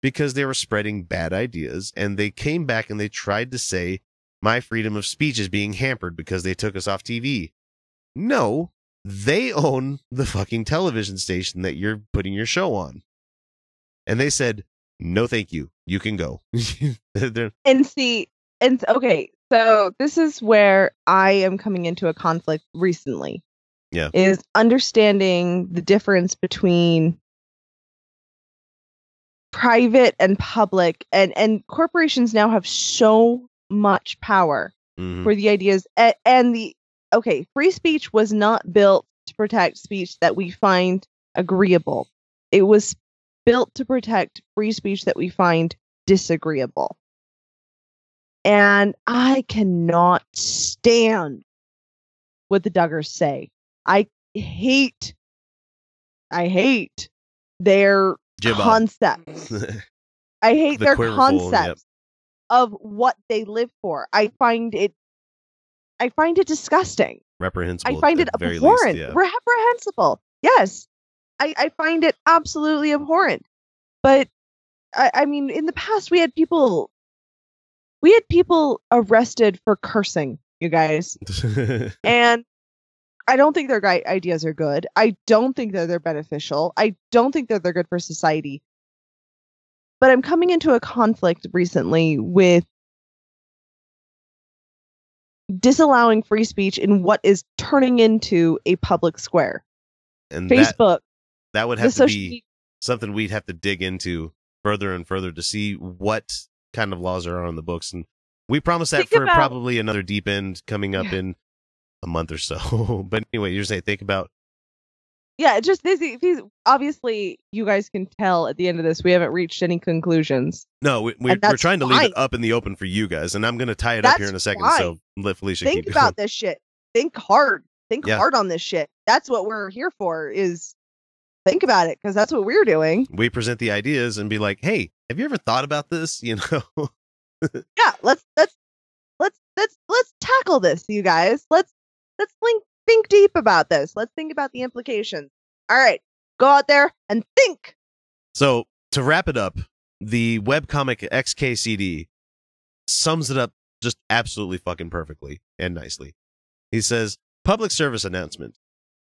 Speaker 4: because they were spreading bad ideas and they came back and they tried to say my freedom of speech is being hampered because they took us off TV. No, they own the fucking television station that you're putting your show on. And they said, no, thank you. You can go. [LAUGHS] [LAUGHS]
Speaker 5: And see, and okay, so this is where I am coming into a conflict recently.
Speaker 4: Yeah.
Speaker 5: Is understanding the difference between private and public and and corporations now have so much power
Speaker 4: Mhm.
Speaker 5: for the ideas and, and the okay free speech was not built to protect speech that we find agreeable it was built to protect free speech that we find disagreeable and i cannot stand what the duggars say i hate i hate their
Speaker 4: on.
Speaker 5: concepts [LAUGHS] i hate
Speaker 4: The
Speaker 5: their
Speaker 4: quiverful, yep.
Speaker 5: concepts of what they live for i find it i find it disgusting
Speaker 4: reprehensible.
Speaker 5: I find it
Speaker 4: very least,
Speaker 5: abhorrent,
Speaker 4: yeah.
Speaker 5: reprehensible. Yes, I, I find it absolutely abhorrent. But I, I mean, in the past, we had people, we had people arrested for cursing, you guys, [LAUGHS] and I don't think their ideas are good. I don't think that they're beneficial. I don't think that they're good for society. But I'm coming into a conflict recently with disallowing free speech in what is turning into a public square.
Speaker 4: and
Speaker 5: Facebook,
Speaker 4: that would
Speaker 5: the
Speaker 4: have to
Speaker 5: social
Speaker 4: be
Speaker 5: media.
Speaker 4: something we'd have to dig into further and further to see what kind of laws are on the books. And we promise that
Speaker 5: Think
Speaker 4: for
Speaker 5: about-
Speaker 4: probably another deep end coming up
Speaker 5: Yeah.
Speaker 4: in a month or so. [LAUGHS] but anyway, you're saying think about
Speaker 5: Yeah, just this. These obviously, you guys can tell at the end of this, we haven't reached any conclusions.
Speaker 4: no, we, we're, we're trying to leave it up in the open for you guys, and I'm going to tie it up here in a second.
Speaker 5: fine.
Speaker 4: So let Felicia
Speaker 5: Think
Speaker 4: keep [LAUGHS]
Speaker 5: about this shit. Think hard. Think
Speaker 4: Yeah.
Speaker 5: hard on this shit. That's what we're here for. Is think about it because that's what we're doing.
Speaker 4: We present the ideas and be like, "Hey, have you ever thought about this?" [LAUGHS] You know,
Speaker 5: Yeah, let's let's let's let's let's tackle this, you guys. Let's let's think think deep about this. Let's think about the implications. All right, go out there and think.
Speaker 4: So to wrap it up, the webcomic XKCD sums it up just absolutely fucking perfectly and nicely. He says, Public service announcement.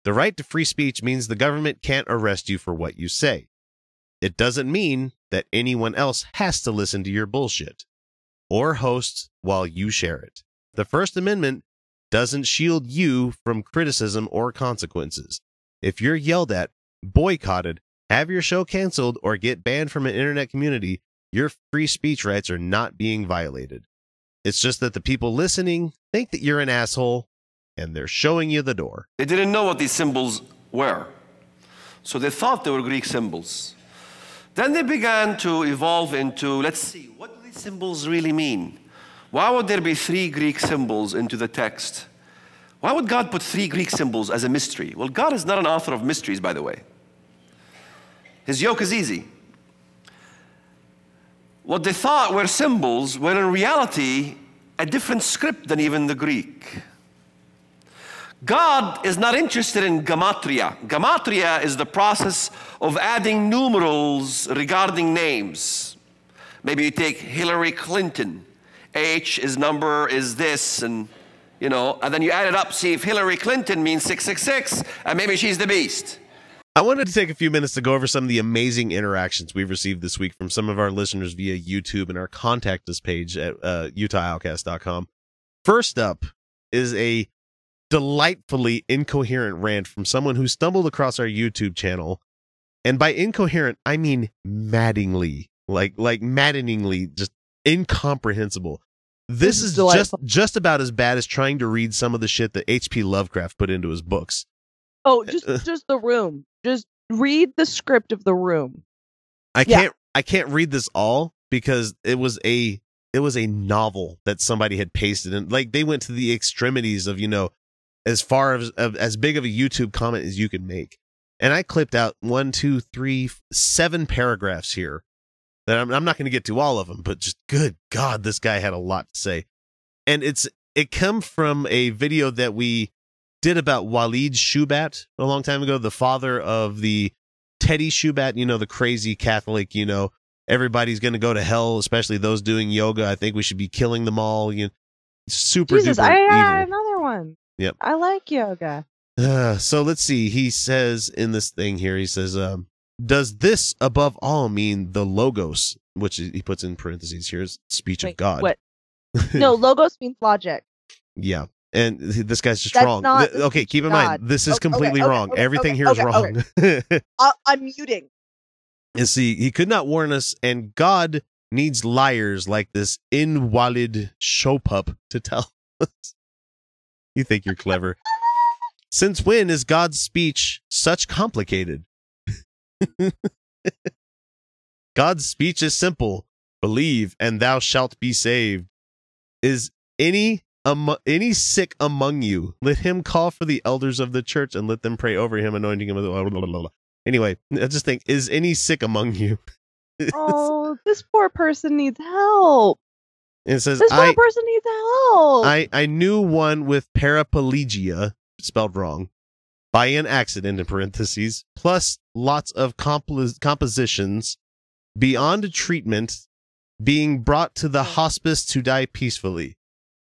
Speaker 4: The right to free speech means the government can't arrest you for what you say. It doesn't mean that anyone else has to listen to your bullshit or host while you share it. The First Amendment doesn't shield you from criticism or consequences. If you're yelled at, boycotted, have your show canceled, or get banned from an internet community, your free speech rights are not being violated. It's just that the people listening think that you're an asshole and they're showing you the door.
Speaker 7: They didn't know what these symbols were. So they thought they were Greek symbols. Then they began to evolve into let's see, what do these symbols really mean? Why would there be three Greek symbols into the text? Why would God put three Greek symbols as a mystery? Well, God is not an author of mysteries, by the way. His yoke is easy. What they thought were symbols were in reality a different script than even the Greek. God is not interested in gematria. Gematria is the process of adding numerals regarding names. Maybe you take Hillary Clinton. H is number is this, and you know, and then you add it up, see if Hillary Clinton means 666, and maybe she's the beast.
Speaker 4: I wanted to take a few minutes to go over some of the amazing interactions we've received this week from some of our listeners via YouTube and our contact us page at uh, UtahOutcast.com. First up is a delightfully incoherent rant from someone who stumbled across our YouTube channel. And by incoherent, I mean maddeningly, like like maddeningly, just incomprehensible. This,
Speaker 5: This is
Speaker 4: just just about as bad as trying to read some of the shit that H.P. Lovecraft put into his books.
Speaker 5: Oh, [LAUGHS] just just the room. Just read the script of the room.
Speaker 4: I
Speaker 5: Yeah.
Speaker 4: can't I can't read this all because it was a it was a novel that somebody had pasted and like they went to the extremities of you know as far as as big of a YouTube comment as you can make. And I clipped out one, two, three, seven paragraphs here that I'm, I'm not going to get to all of them, but just good God, this guy had a lot to say. And it's it come from a video that we did about Walid Shoebat a long time ago, the father of the Teddy Shoebat, you know, the crazy Catholic, you know, everybody's going to go to hell, especially those doing yoga. I think we should be killing them all. You know, super
Speaker 5: Jesus,
Speaker 4: duper
Speaker 5: I
Speaker 4: evil.
Speaker 5: one.
Speaker 4: Yep.
Speaker 5: I like yoga.
Speaker 4: Uh, so let's see. He says in this thing here, he says, um, does this above all mean the logos, which he puts in parentheses here is speech of God?
Speaker 5: What? No, [LAUGHS] logos means logic.
Speaker 4: Yeah. And this guy's just
Speaker 5: That's
Speaker 4: wrong.
Speaker 5: not
Speaker 4: Th- okay, keep in
Speaker 5: of
Speaker 4: mind, this is
Speaker 5: Okay,
Speaker 4: completely
Speaker 5: okay,
Speaker 4: wrong.
Speaker 5: okay,
Speaker 4: Everything here is wrong. [LAUGHS]
Speaker 5: I- I'm muting.
Speaker 4: And see, he could not warn us, and God needs liars like this invalid show pup to tell [LAUGHS] us. You think you're clever. Since when is God's speech such complicated? [LAUGHS] God's speech is simple. Believe and thou shalt be saved. Is any amo- any sick among you? Let him call for the elders of the church and let them pray over him, anointing him with blah, blah, blah. Anyway, I just think, is any sick among you? [LAUGHS]
Speaker 5: Oh, this poor person needs help.
Speaker 4: It says,
Speaker 5: This
Speaker 4: I,
Speaker 5: person needs help.
Speaker 4: I, I knew one with paraplegia, spelled wrong, by an accident in parentheses, plus lots of compos- compositions beyond treatment being brought to the mm. hospice to die peacefully.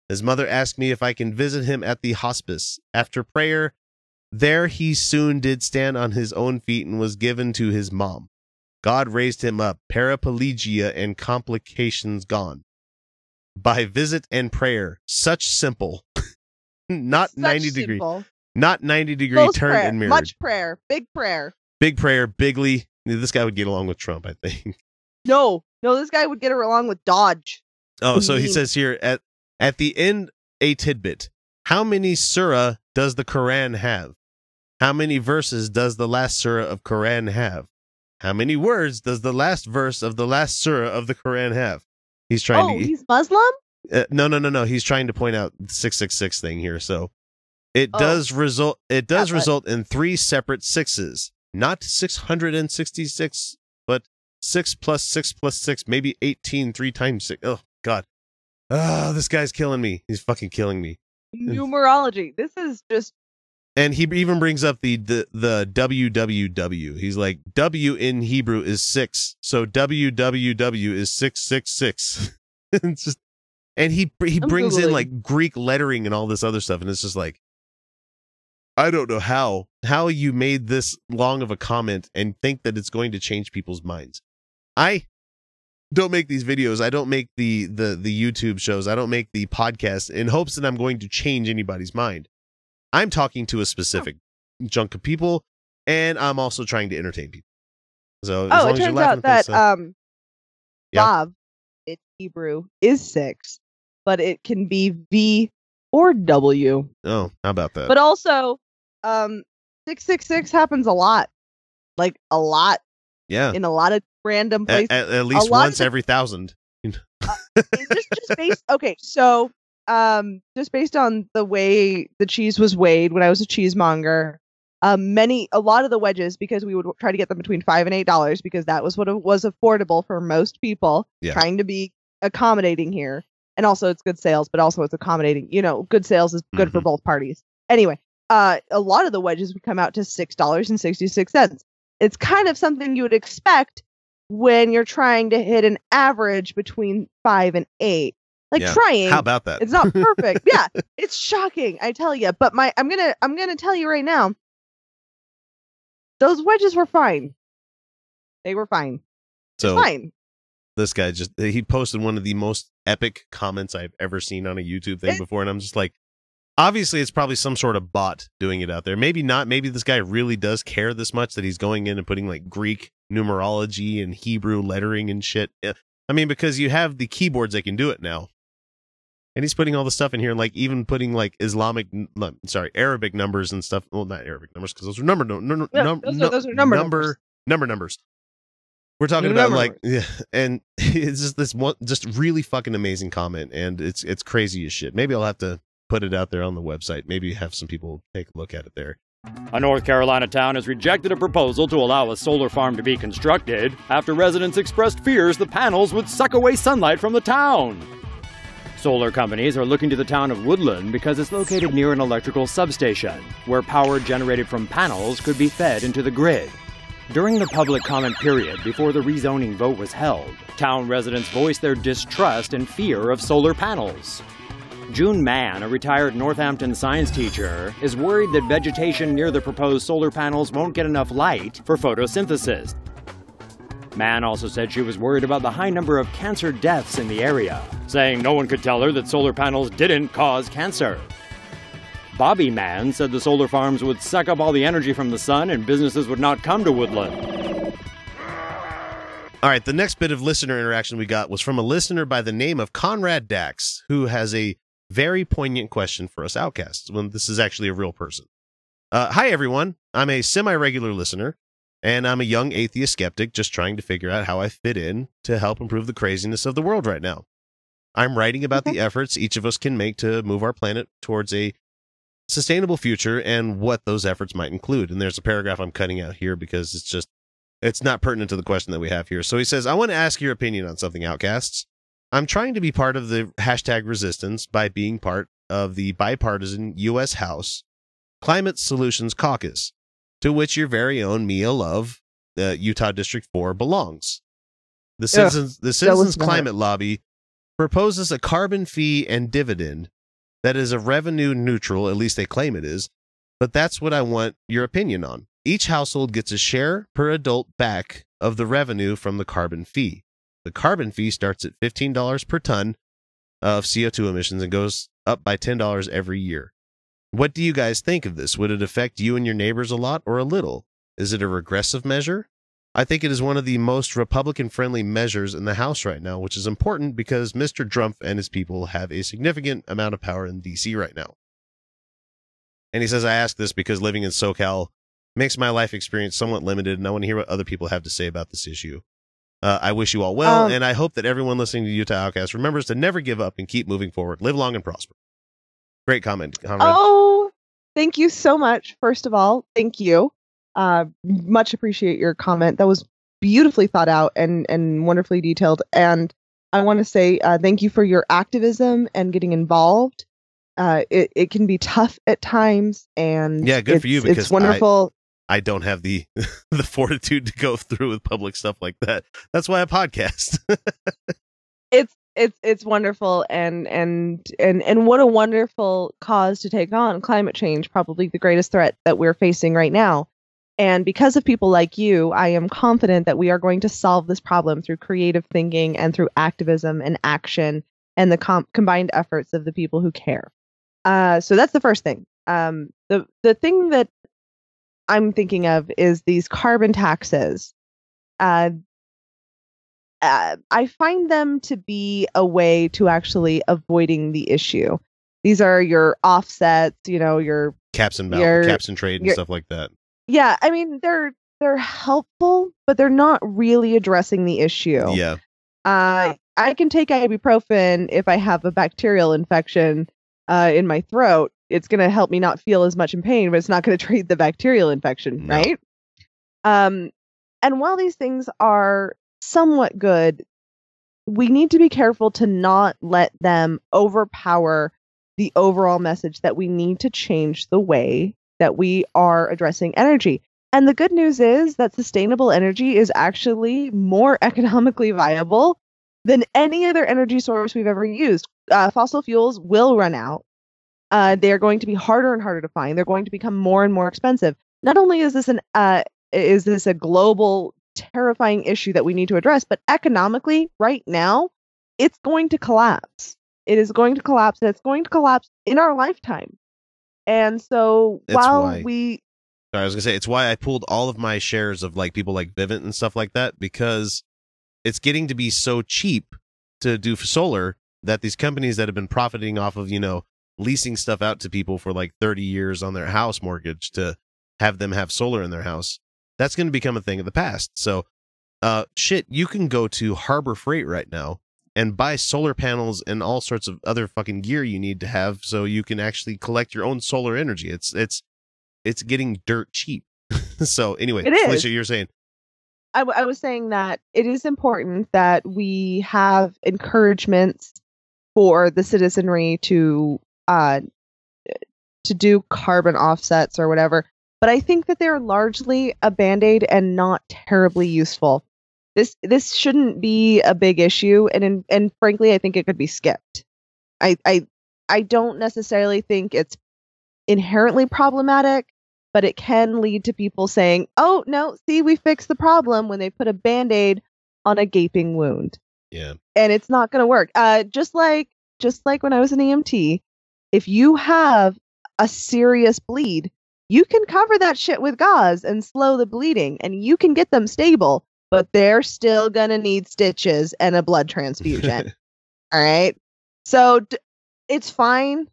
Speaker 4: His mother asked me if I can visit him at the hospice. After prayer, there he soon did stand on his own feet and was given to his mom. God raised him up, paraplegia and complications gone. By visit and prayer, such simple, [LAUGHS] not
Speaker 5: Such
Speaker 4: 90 degree, not 90 degree
Speaker 5: Close
Speaker 4: turn
Speaker 5: prayer,
Speaker 4: and mirrored.
Speaker 5: Much prayer. Big prayer.
Speaker 4: Big prayer, bigly. This guy would get along with Trump, I think. [LAUGHS]
Speaker 5: No, no, this guy would get her along with Dodge.
Speaker 4: Oh, so he
Speaker 5: mm-hmm.
Speaker 4: says here at at the end a tidbit. How many surah does the Quran have? How many verses does the last surah of Quran have? How many words does the last verse of the last surah of the Quran have? He's trying
Speaker 5: Oh,
Speaker 4: to
Speaker 5: he's Muslim?
Speaker 4: uh, no no no no. He's trying to point out the 666 thing here so. It
Speaker 5: Oh.
Speaker 4: does result it does
Speaker 5: Yeah, but-
Speaker 4: result in three separate sixes. Not 666 but 6 plus 6 plus 6 maybe 18 three times 6 oh god. Oh this guy's killing me. He's fucking killing me.
Speaker 5: Numerology. This is just
Speaker 4: and he even brings up the the the www he's like w in hebrew is 6 so www is 666 [LAUGHS] it's just and he he
Speaker 5: I'm
Speaker 4: brings in like greek lettering and all this other stuff. And it's just like i don't know how how you made this long of a comment and think that it's going to change people's minds. I don't make these videos. I don't make the the the youtube shows. I don't make the podcast in hopes that i'm going to change anybody's mind i'm talking to a specific chunk of people and i'm also trying to entertain people so as
Speaker 5: Oh,
Speaker 4: long
Speaker 5: it
Speaker 4: as you're
Speaker 5: turns
Speaker 4: laughing
Speaker 5: out that
Speaker 4: uh,
Speaker 5: um
Speaker 4: Yeah.
Speaker 5: Vav, it's Hebrew, is six, but it can be V or W.
Speaker 4: oh how about that
Speaker 5: But also, um six six six happens a lot. Like a lot
Speaker 4: yeah
Speaker 5: in a lot of random places.
Speaker 4: at, at least
Speaker 5: lot
Speaker 4: once every thousand [LAUGHS]
Speaker 5: It just just based okay so um just based on the way the cheese was weighed when i was a cheesemonger um many a lot of the wedges because we would try to get them between five and eight dollars because that was what was affordable for most people
Speaker 4: Yeah.
Speaker 5: trying to be accommodating here and also it's good sales but also it's accommodating you know good sales is good for
Speaker 4: Mhm.
Speaker 5: both parties anyway uh, a lot of the wedges would come out to six dollars and sixty six cents. It's kind of something you would expect when you're trying to hit an average between five and eight. Like
Speaker 4: Yeah.
Speaker 5: trying.
Speaker 4: How about that?
Speaker 5: It's not perfect. [LAUGHS] yeah, it's shocking, I tell you. But my, I'm gonna, I'm gonna tell you right now. Those wedges were fine. They were fine.
Speaker 4: so
Speaker 5: fine.
Speaker 4: this guy just he posted one of the most epic comments I've ever seen on a YouTube thing
Speaker 5: It-
Speaker 4: before, and I'm just like, obviously it's probably some sort of bot doing it out there. Maybe not. Maybe this guy really does care this much that he's going in and putting like Greek numerology and Hebrew lettering and shit. Eh, I mean, because you have the keyboards that can do it now. And he's putting all the stuff in here, and like even putting like Islamic, sorry, Arabic numbers and stuff. Well, not Arabic numbers because those are number, no, no, no,
Speaker 5: Yeah,
Speaker 4: num-
Speaker 5: those are- those are number
Speaker 4: number,
Speaker 5: numbers.
Speaker 4: number numbers. We're talking
Speaker 5: Number
Speaker 4: about like, yeah, and [LAUGHS] it's just this one, just really fucking amazing comment, and it's it's crazy as shit. Maybe I'll have to put it out there on the website. Maybe have some people take a look at it there.
Speaker 8: A North Carolina town has rejected a proposal to allow a solar farm to be constructed after residents expressed fears the panels would suck away sunlight from the town. Solar companies are looking to the town of Woodland because it's located near an electrical substation where power generated from panels could be fed into the grid. During the public comment period before the rezoning vote was held, town residents voiced their distrust and fear of solar panels. June Mann, a retired Northampton science teacher, is worried that vegetation near the proposed solar panels won't get enough light for photosynthesis. Mann also said she was worried about the high number of cancer deaths in the area, saying no one could tell her that solar panels didn't cause cancer. Bobby Mann said the solar farms would suck up all the energy from the sun and businesses would not come to Woodland.
Speaker 4: All right, the next bit of listener interaction we got was from a listener by the name of Conrad Dax, who has a very poignant question for us outcasts. When this is actually a real person. Uh, hi everyone, I'm a semi-regular listener, and I'm a young atheist skeptic just trying to figure out how I fit in to help improve the craziness of the world right now. I'm writing about the efforts each of us can make to move our planet towards a sustainable future and what those efforts might include. And there's a paragraph I'm cutting out here because it's just it's not pertinent to the question that we have here. So he says, I want to ask your opinion on something, outcasts. I'm trying to be part of the hashtag resistance by being part of the bipartisan U.S. House Climate Solutions Caucus, to which your very own Mia Love, uh, Utah District 4, belongs. The Citizens, the Citizens. Climate Lobby proposes a carbon fee and dividend that is a revenue neutral, at least they claim it is, but that's what I want your opinion on. Each household gets a share per adult back of the revenue from the carbon fee. The carbon fee starts at $15 per ton of CO2 emissions and goes up by $10 every year. What do you guys think of this? Would it affect you and your neighbors a lot or a little? Is it a regressive measure? I think it is one of the most Republican friendly measures in the House right now, which is important because Mr. Trump and his people have a significant amount of power in DC right now. And he says, I ask this because living in SoCal makes my life experience somewhat limited, and I want to hear what other people have to say about this issue. Uh, I wish you all well,
Speaker 5: Um,
Speaker 4: and I hope that everyone listening to Utah Outcast remembers to never give up and keep moving forward. Live long and prosper. Great comment, Conrad.
Speaker 5: Oh, thank you so much. First of all, thank you. Uh, much appreciate your comment. That was beautifully thought out and and wonderfully detailed. And I want to say uh, thank you for your activism and getting involved. Uh, it it can be tough at times, and
Speaker 4: Yeah, good for you, because
Speaker 5: it's wonderful.
Speaker 4: I don't have the [LAUGHS] the fortitude to go through with public stuff like that. That's why I podcast. [LAUGHS]
Speaker 5: it's it's it's wonderful and and and and what a wonderful cause to take on climate change probably the greatest threat that we're facing right now. And because of people like you i am confident that we are going to solve this problem through creative thinking and through activism and action and the com- combined efforts of the people who care. Uh, so that's the first thing. Um, the the thing that i'm thinking of is these carbon taxes. Uh, uh, I find them to be a way to actually avoiding the issue. These are your offsets, you know, your
Speaker 4: caps and
Speaker 5: You're-
Speaker 4: caps and trade and
Speaker 5: you're-
Speaker 4: stuff like that.
Speaker 5: yeah. I mean, they're they're helpful, but they're not really addressing the issue.
Speaker 4: Yeah.
Speaker 5: Uh, I can take ibuprofen if I have a bacterial infection uh, in my throat. It's going to help me not feel as much in pain, but it's not going [LAUGHS] to treat the bacterial infection,
Speaker 4: No.
Speaker 5: right? Um, and while these things are somewhat good, we need to be careful to not let them overpower the overall message that we need to change the way that we are addressing energy. And the good news is that sustainable energy is actually more [LAUGHS] economically viable than any other energy source we've ever used. Uh, fossil fuels will run out. Uh, they are going to be harder and harder to find. They're going to become more and more expensive. Not only is this an uh, is this a global terrifying issue that we need to address, but economically, right now, it's going to collapse. It is going to collapse, and it's going to collapse in our lifetime. And so,
Speaker 4: That's
Speaker 5: while
Speaker 4: why-
Speaker 5: we
Speaker 4: Sorry, I was gonna say it's why I pulled all of my shares of like people like Vivint and stuff like that because it's getting to be so cheap to do solar that these companies that have been profiting off of you know leasing stuff out to people for like 30 years on their house mortgage to have them have solar in their house that's going to become a thing of the past so uh shit you can go to harbor freight right now and buy solar panels and all sorts of other fucking gear you need to have so you can actually collect your own solar energy it's it's it's getting dirt cheap. [LAUGHS] so anyway. Felicia, you're saying
Speaker 5: I, w- I was saying that it is important that we have encouragements for the citizenry to uh, to do carbon offsets or whatever, but I think that they're largely a band aid and not terribly useful. This this shouldn't be a big issue, and in, and frankly, I think it could be skipped. I I I don't necessarily think it's inherently problematic, but it can lead to people saying, "Oh no, see, we fixed the problem," when they put a band-aid on a gaping wound,
Speaker 4: yeah,
Speaker 5: and it's not going to work. Uh, just like just like when I was an EMT, if you have a serious bleed, you can cover that shit with gauze and slow the bleeding, and you can get them stable, but they're still gonna need stitches and a blood transfusion. [LAUGHS] All right. So d- it's fine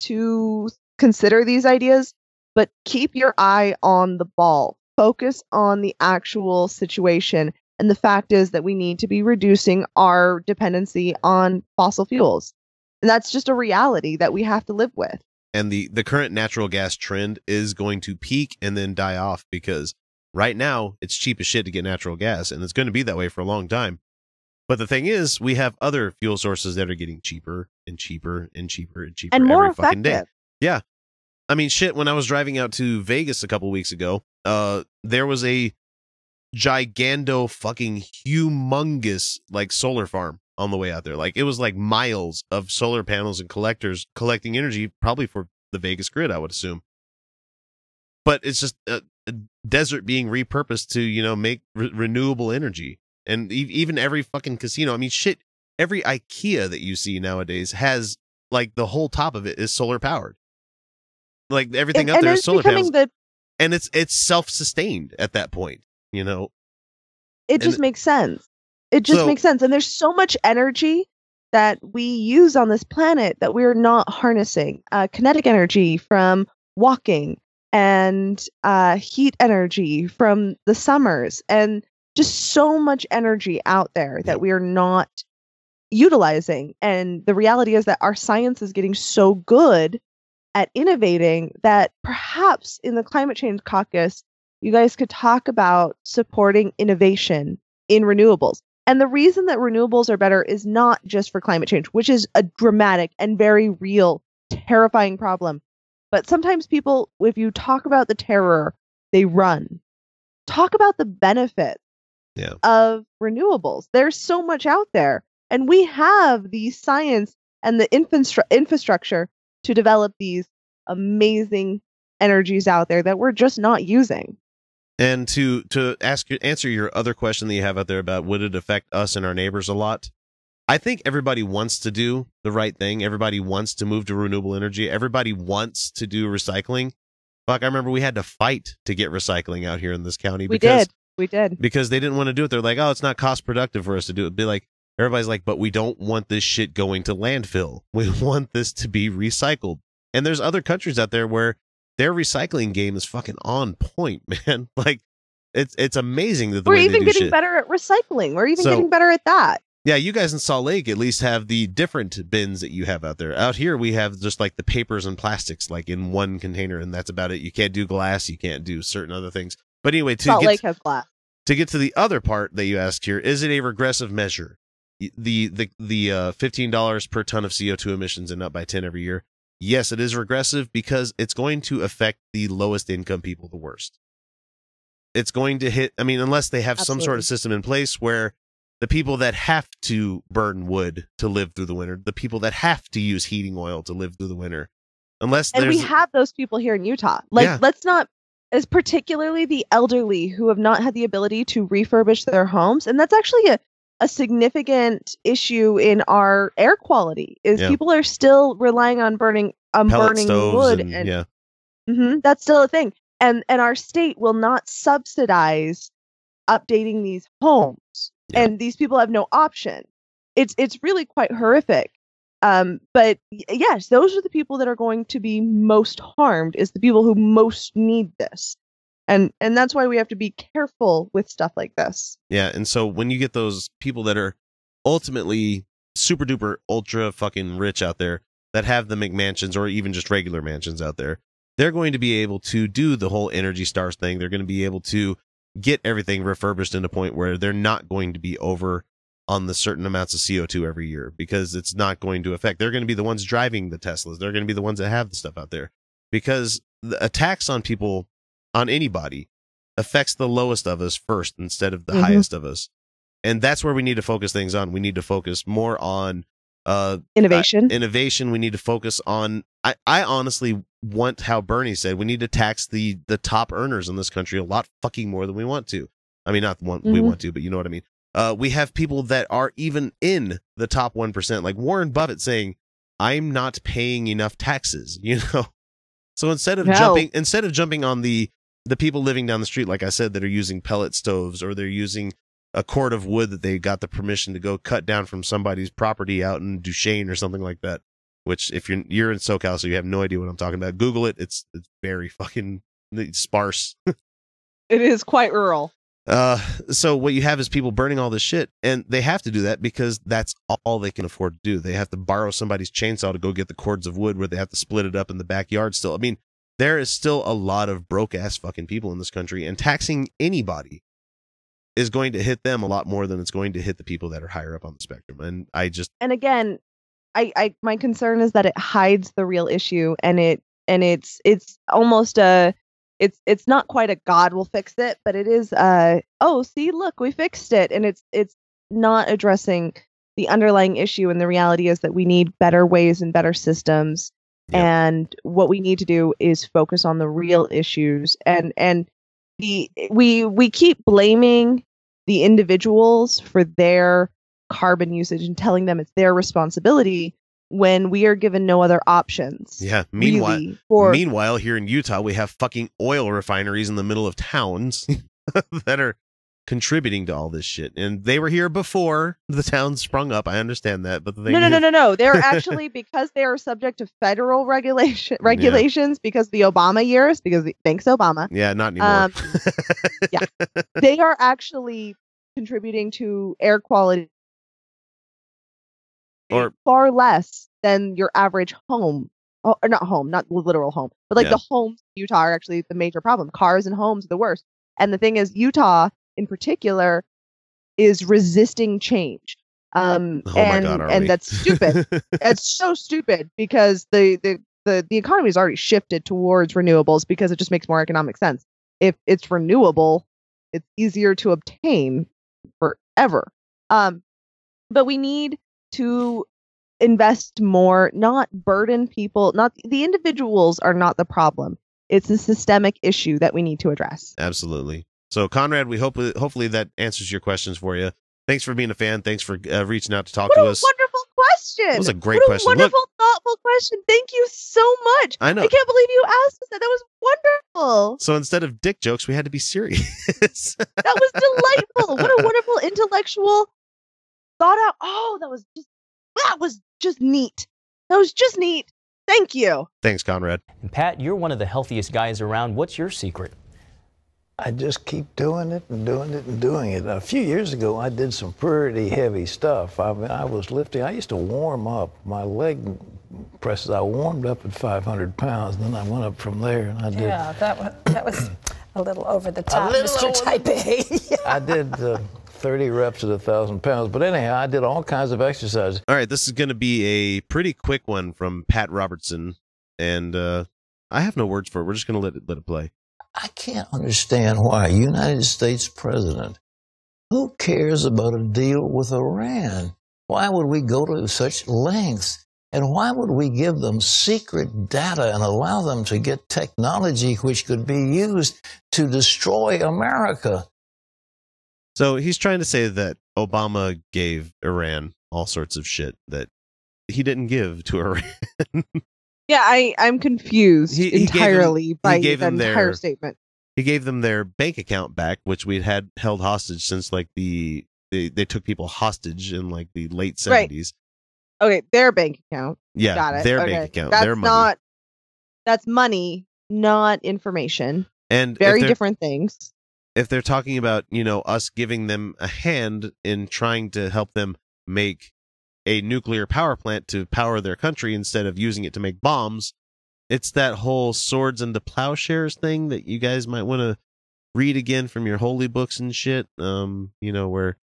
Speaker 5: to consider these ideas, but keep your eye on the ball. Focus on the actual situation. And the fact is that we need to be reducing our dependency on fossil fuels. And that's just a reality that we have to live with.
Speaker 4: And the the current natural gas trend is going to peak and then die off because right now it's cheap as shit to get natural gas and it's going to be that way for a long time. But the thing is, we have other fuel sources that are getting cheaper and cheaper and cheaper and cheaper
Speaker 5: And more
Speaker 4: every fucking day.
Speaker 5: effective.
Speaker 4: Yeah. I mean, shit, when I was driving out to Vegas a couple weeks ago, uh, there was a gigando fucking humongous like solar farm on the way out there. Like it was like miles of solar panels and collectors collecting energy, probably for the Vegas grid, I would assume. But it's just a, a desert being repurposed to, you know, make re- renewable energy. And e- even every fucking casino, I mean, shit, every IKEA that you see nowadays has like the whole top of it is solar powered. Like everything
Speaker 5: And,
Speaker 4: up
Speaker 5: and
Speaker 4: there is solar panels,
Speaker 5: the
Speaker 4: and it's it's self sustained at that point. You know,
Speaker 5: it
Speaker 4: And-
Speaker 5: just makes sense. It just
Speaker 4: So-
Speaker 5: makes sense. And there's so much energy that we use on this planet that we're not harnessing. Uh, kinetic energy from walking and uh, heat energy from the summers and just so much energy out there that we are not utilizing. And the reality is that our science is getting so good at innovating that perhaps in the climate change caucus, you guys could talk about supporting innovation in renewables. And the reason that renewables are better is not just for climate change, which is a dramatic and very real, terrifying problem. But sometimes people, if you talk about the terror, they run. Talk about the benefits
Speaker 4: Yeah.
Speaker 5: of renewables. There's so much out there. And we have the science and the infrastru- infrastructure to develop these amazing energies out there that we're just not using.
Speaker 4: And to to ask answer your other question that you have out there about would it affect us and our neighbors a lot? I think everybody wants to do the right thing. Everybody wants to move to renewable energy. Everybody wants to do recycling. Fuck, I remember we had to fight to get recycling out here in this county
Speaker 5: We
Speaker 4: because
Speaker 5: did. We did.
Speaker 4: because they didn't want to do it. They're like, oh, it's not cost productive for us to do it. Be like, everybody's like, but we don't want this shit going to landfill. [LAUGHS] We want this to be recycled. And there's other countries out there where their recycling game is fucking on point, [LAUGHS] man. Like, it's it's amazing that the
Speaker 5: We're even getting
Speaker 4: shit.
Speaker 5: better at recycling. We're even
Speaker 4: So-
Speaker 5: getting better at that.
Speaker 4: Yeah, you guys in Salt Lake at least have the different bins that you have out there. Out here, we have just like the papers and plastics, like in one container, and that's about it. You can't do glass, you can't do certain other things. But anyway, to
Speaker 5: Salt
Speaker 4: get
Speaker 5: Lake has glass.
Speaker 4: to get to the other part that you asked here, is it a regressive measure? The the the uh, fifteen dollars per ton of CO two emissions and up by ten every year. Yes, it is regressive because it's going to affect the lowest income people the worst. It's going to hit, I mean, unless they have some sort of system in place where the people that have to burn wood to live through the winter, the people that have to use heating oil to live through the winter, unless
Speaker 5: and we have those people here in Utah. Like,
Speaker 4: Yeah.
Speaker 5: let's not, as particularly the elderly who have not had the ability to refurbish their homes, and that's actually a a significant issue in our air quality. Is
Speaker 4: Yeah.
Speaker 5: people are still relying on burning on
Speaker 4: pellet
Speaker 5: burning wood,
Speaker 4: and,
Speaker 5: and
Speaker 4: yeah,
Speaker 5: Mhm, that's still a thing. And and our state will not subsidize updating these homes.
Speaker 4: Yeah.
Speaker 5: And these people have no option. It's it's really quite horrific. Um, but yes, those are the people that are going to be most harmed. Is the people who most need this, and and that's why we have to be careful with stuff like this.
Speaker 4: Yeah, and so when you get those people that are ultimately super duper ultra fucking rich out there that have the McMansions or even just regular mansions out there, they're going to be able to do the whole Energy Stars thing. They're going to be able to get everything refurbished in a point where they're not going to be over on the certain amounts of CO2 every year because it's not going to affect. They're going to be the ones driving the Teslas. They're going to be the ones that have the stuff out there because the attacks on people, on anybody, affects the lowest of us first instead of the
Speaker 5: Mhm.
Speaker 4: highest of us. And that's where we need to focus things on. We need to focus more on uh
Speaker 5: Innovation.
Speaker 4: innovation. We need to focus on I, I honestly want how Bernie said we need to tax the the top earners in this country a lot fucking more than we want to. I mean not want we
Speaker 5: Mhm.
Speaker 4: want to, but you know what I mean. Uh we have people that are even in the top 1%, like Warren Buffett saying, "I'm not paying enough taxes," [LAUGHS] you know. So instead of
Speaker 5: No.
Speaker 4: jumping instead of jumping on the the people living down the street like I said that are using pellet stoves or they're using a cord of wood that they got the permission to go cut down from somebody's property out in Duchesne or something like that. Which, if you're you're in SoCal, so you have no idea what I'm talking about, Google it. It's it's very fucking sparse. [LAUGHS]
Speaker 5: it is quite rural.
Speaker 4: Uh, so what you have is people burning all this shit, and they have to do that because that's all they can afford to do. They have to borrow somebody's chainsaw to go get the cords of wood, where they have to split it up in the backyard. Still, I mean, there is still a lot of broke ass fucking people in this country, and taxing anybody is going to hit them a lot more than it's going to hit the people that are higher up on the spectrum. And I just,
Speaker 5: and again I, I my concern is that it hides the real issue and it and it's it's almost a it's it's not quite a god will fix it but it is uh oh see look we fixed it and it's it's not addressing the underlying issue and the reality is that we need better ways and better systems
Speaker 4: Yep.
Speaker 5: and what we need to do is focus on the real issues and and the we we keep blaming the individuals for their carbon usage and telling them it's their responsibility when we are given no other options.
Speaker 4: yeah. Meanwhile,
Speaker 5: really, for
Speaker 4: meanwhile, here in Utah, we have fucking oil refineries in the middle of towns [LAUGHS] that are contributing to all this shit. And they were here before the town sprung up. I understand that, but the thing
Speaker 5: no, no, no, no, no. They're actually [LAUGHS] because they are subject to federal regulation regulations because of the Obama years. Because the, thanks Obama,
Speaker 4: Yeah, not anymore.
Speaker 5: Um, [LAUGHS] yeah. they are actually contributing to air quality
Speaker 4: Or-
Speaker 5: far less than your average home. Oh, or not home, not literal home, but like
Speaker 4: Yeah.
Speaker 5: the homes in Utah are actually the major problem. Cars and homes are the worst. And the thing is, Utah in particular is resisting change. Um,
Speaker 4: oh
Speaker 5: and
Speaker 4: god,
Speaker 5: and that's stupid. [LAUGHS] it's so stupid because the, the the the economy has already shifted towards renewables because it just makes more economic sense. If it's renewable, it's easier to obtain forever. Um, but we need to invest more, not burden people. Not the individuals are not the problem. It's a systemic issue that we need to address.
Speaker 4: Absolutely. So, Conrad, we hope hopefully that answers your questions for you. Thanks for being a fan. Thanks for uh, reaching out to talk
Speaker 5: What
Speaker 4: to
Speaker 5: a
Speaker 4: us.
Speaker 5: wonderful question!
Speaker 4: That was a great
Speaker 5: what
Speaker 4: question.
Speaker 5: A
Speaker 4: Look-
Speaker 5: wonderful, thoughtful question. Thank you so much.
Speaker 4: I know.
Speaker 5: I can't believe you asked us that. That was wonderful.
Speaker 4: So instead of dick jokes, we had to be serious. [LAUGHS]
Speaker 5: That was delightful. what a wonderful intellectual thought out. Oh, that was just that was just neat. That was just neat. Thank you.
Speaker 4: Thanks, Conrad.
Speaker 9: And Pat, you're one of the healthiest guys around. What's your secret?
Speaker 10: I just keep doing it and doing it and doing it. A few years ago, I did some pretty heavy stuff. I mean, I was lifting. I used to warm up my leg presses. I warmed up at 500 pounds, and then I went up from there, and I did.
Speaker 11: Yeah, that was, that was [CLEARS THROAT] a little over the top,
Speaker 10: little
Speaker 11: Mr.
Speaker 10: over
Speaker 11: Type A. [LAUGHS]
Speaker 10: I did uh, 30 reps at a thousand pounds. But anyhow, I did all kinds of exercises.
Speaker 4: All right, this is going to be a pretty quick one from Pat Robertson. and uh, I have no words for it. We're just gonna let it let it play.
Speaker 10: I can't understand why a United States president who cares about a deal with Iran? Why would we go to such lengths? And why would we give them secret data and allow them to get technology which could be used to destroy America?
Speaker 4: So he's trying to say that Obama gave Iran all sorts of shit that he didn't give to [LAUGHS] Iran.
Speaker 5: Yeah, I I'm confused
Speaker 4: He- he
Speaker 5: entirely
Speaker 4: he
Speaker 5: by the entire
Speaker 4: their-
Speaker 5: statement.
Speaker 4: he gave them their bank account back, which we'd had held hostage since like the they, they took people hostage in like the late seventies. Right.
Speaker 5: Okay, their bank account.
Speaker 4: Yeah,
Speaker 5: Got it.
Speaker 4: their
Speaker 5: Okay.
Speaker 4: bank account,
Speaker 5: That's
Speaker 4: their money.
Speaker 5: not. That's money, not information.
Speaker 4: And
Speaker 5: Very different things.
Speaker 4: if they're talking about you know us giving them a hand in trying to help them make a nuclear power plant to power their country instead of using it to make bombs it's that whole swords and the plowshares thing that you guys might want to read again from your holy books and shit um you know where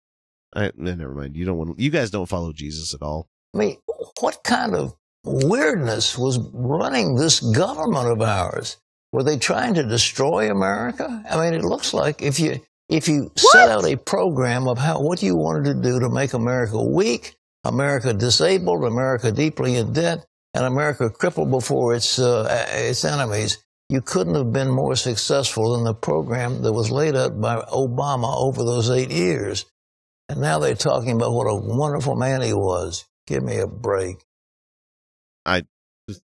Speaker 4: i never mind you don't want you guys don't follow jesus at all
Speaker 10: I mean, what kind of weirdness was running this government of ours? Were they trying to destroy America? I mean, it looks like if you if you set out a program of how what you wanted to do to make America weak, America disabled, America deeply in debt, and America crippled before its uh, its enemies, you couldn't have been more successful than the program that was laid out by Obama over those eight years. And now they're talking about what a wonderful man he was. Give me a break.
Speaker 4: i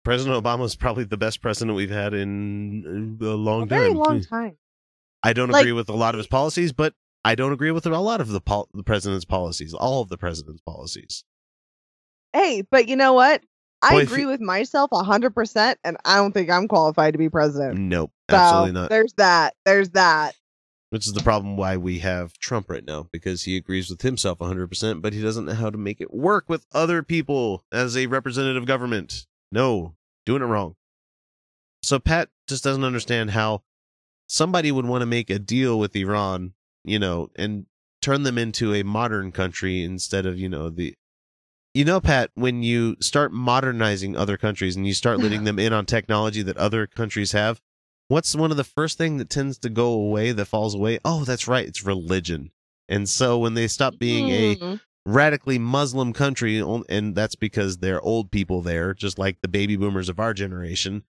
Speaker 4: president obama is probably the best president we've had in a long
Speaker 5: A very
Speaker 4: time
Speaker 5: long time.
Speaker 4: I don't
Speaker 5: Like-
Speaker 4: agree with a lot of his policies, but I don't agree with a lot of the pol- the president's policies. All of the president's policies.
Speaker 5: Hey, but you know what? I agree
Speaker 4: you-
Speaker 5: with myself hundred percent, and I don't think I'm qualified to be president.
Speaker 4: Nope,
Speaker 5: So
Speaker 4: absolutely not.
Speaker 5: there's that. There's that.
Speaker 4: Which is the problem why we have Trump right now because he agrees with himself 100%, but he doesn't know how to make it work with other people as a representative government. No, doing it wrong. So Pat just doesn't understand how somebody would want to make a deal with Iran, you know, and turn them into a modern country instead of, you know, the you know, Pat, when you start modernizing other countries and you start letting them in on technology that other countries have, what's one of the first thing that tends to go away that falls away? Oh, that's right, it's religion. And so when they stop being a
Speaker 5: Mhm.
Speaker 4: radically Muslim country, and that's because they're old people there, just like the baby boomers of our generation,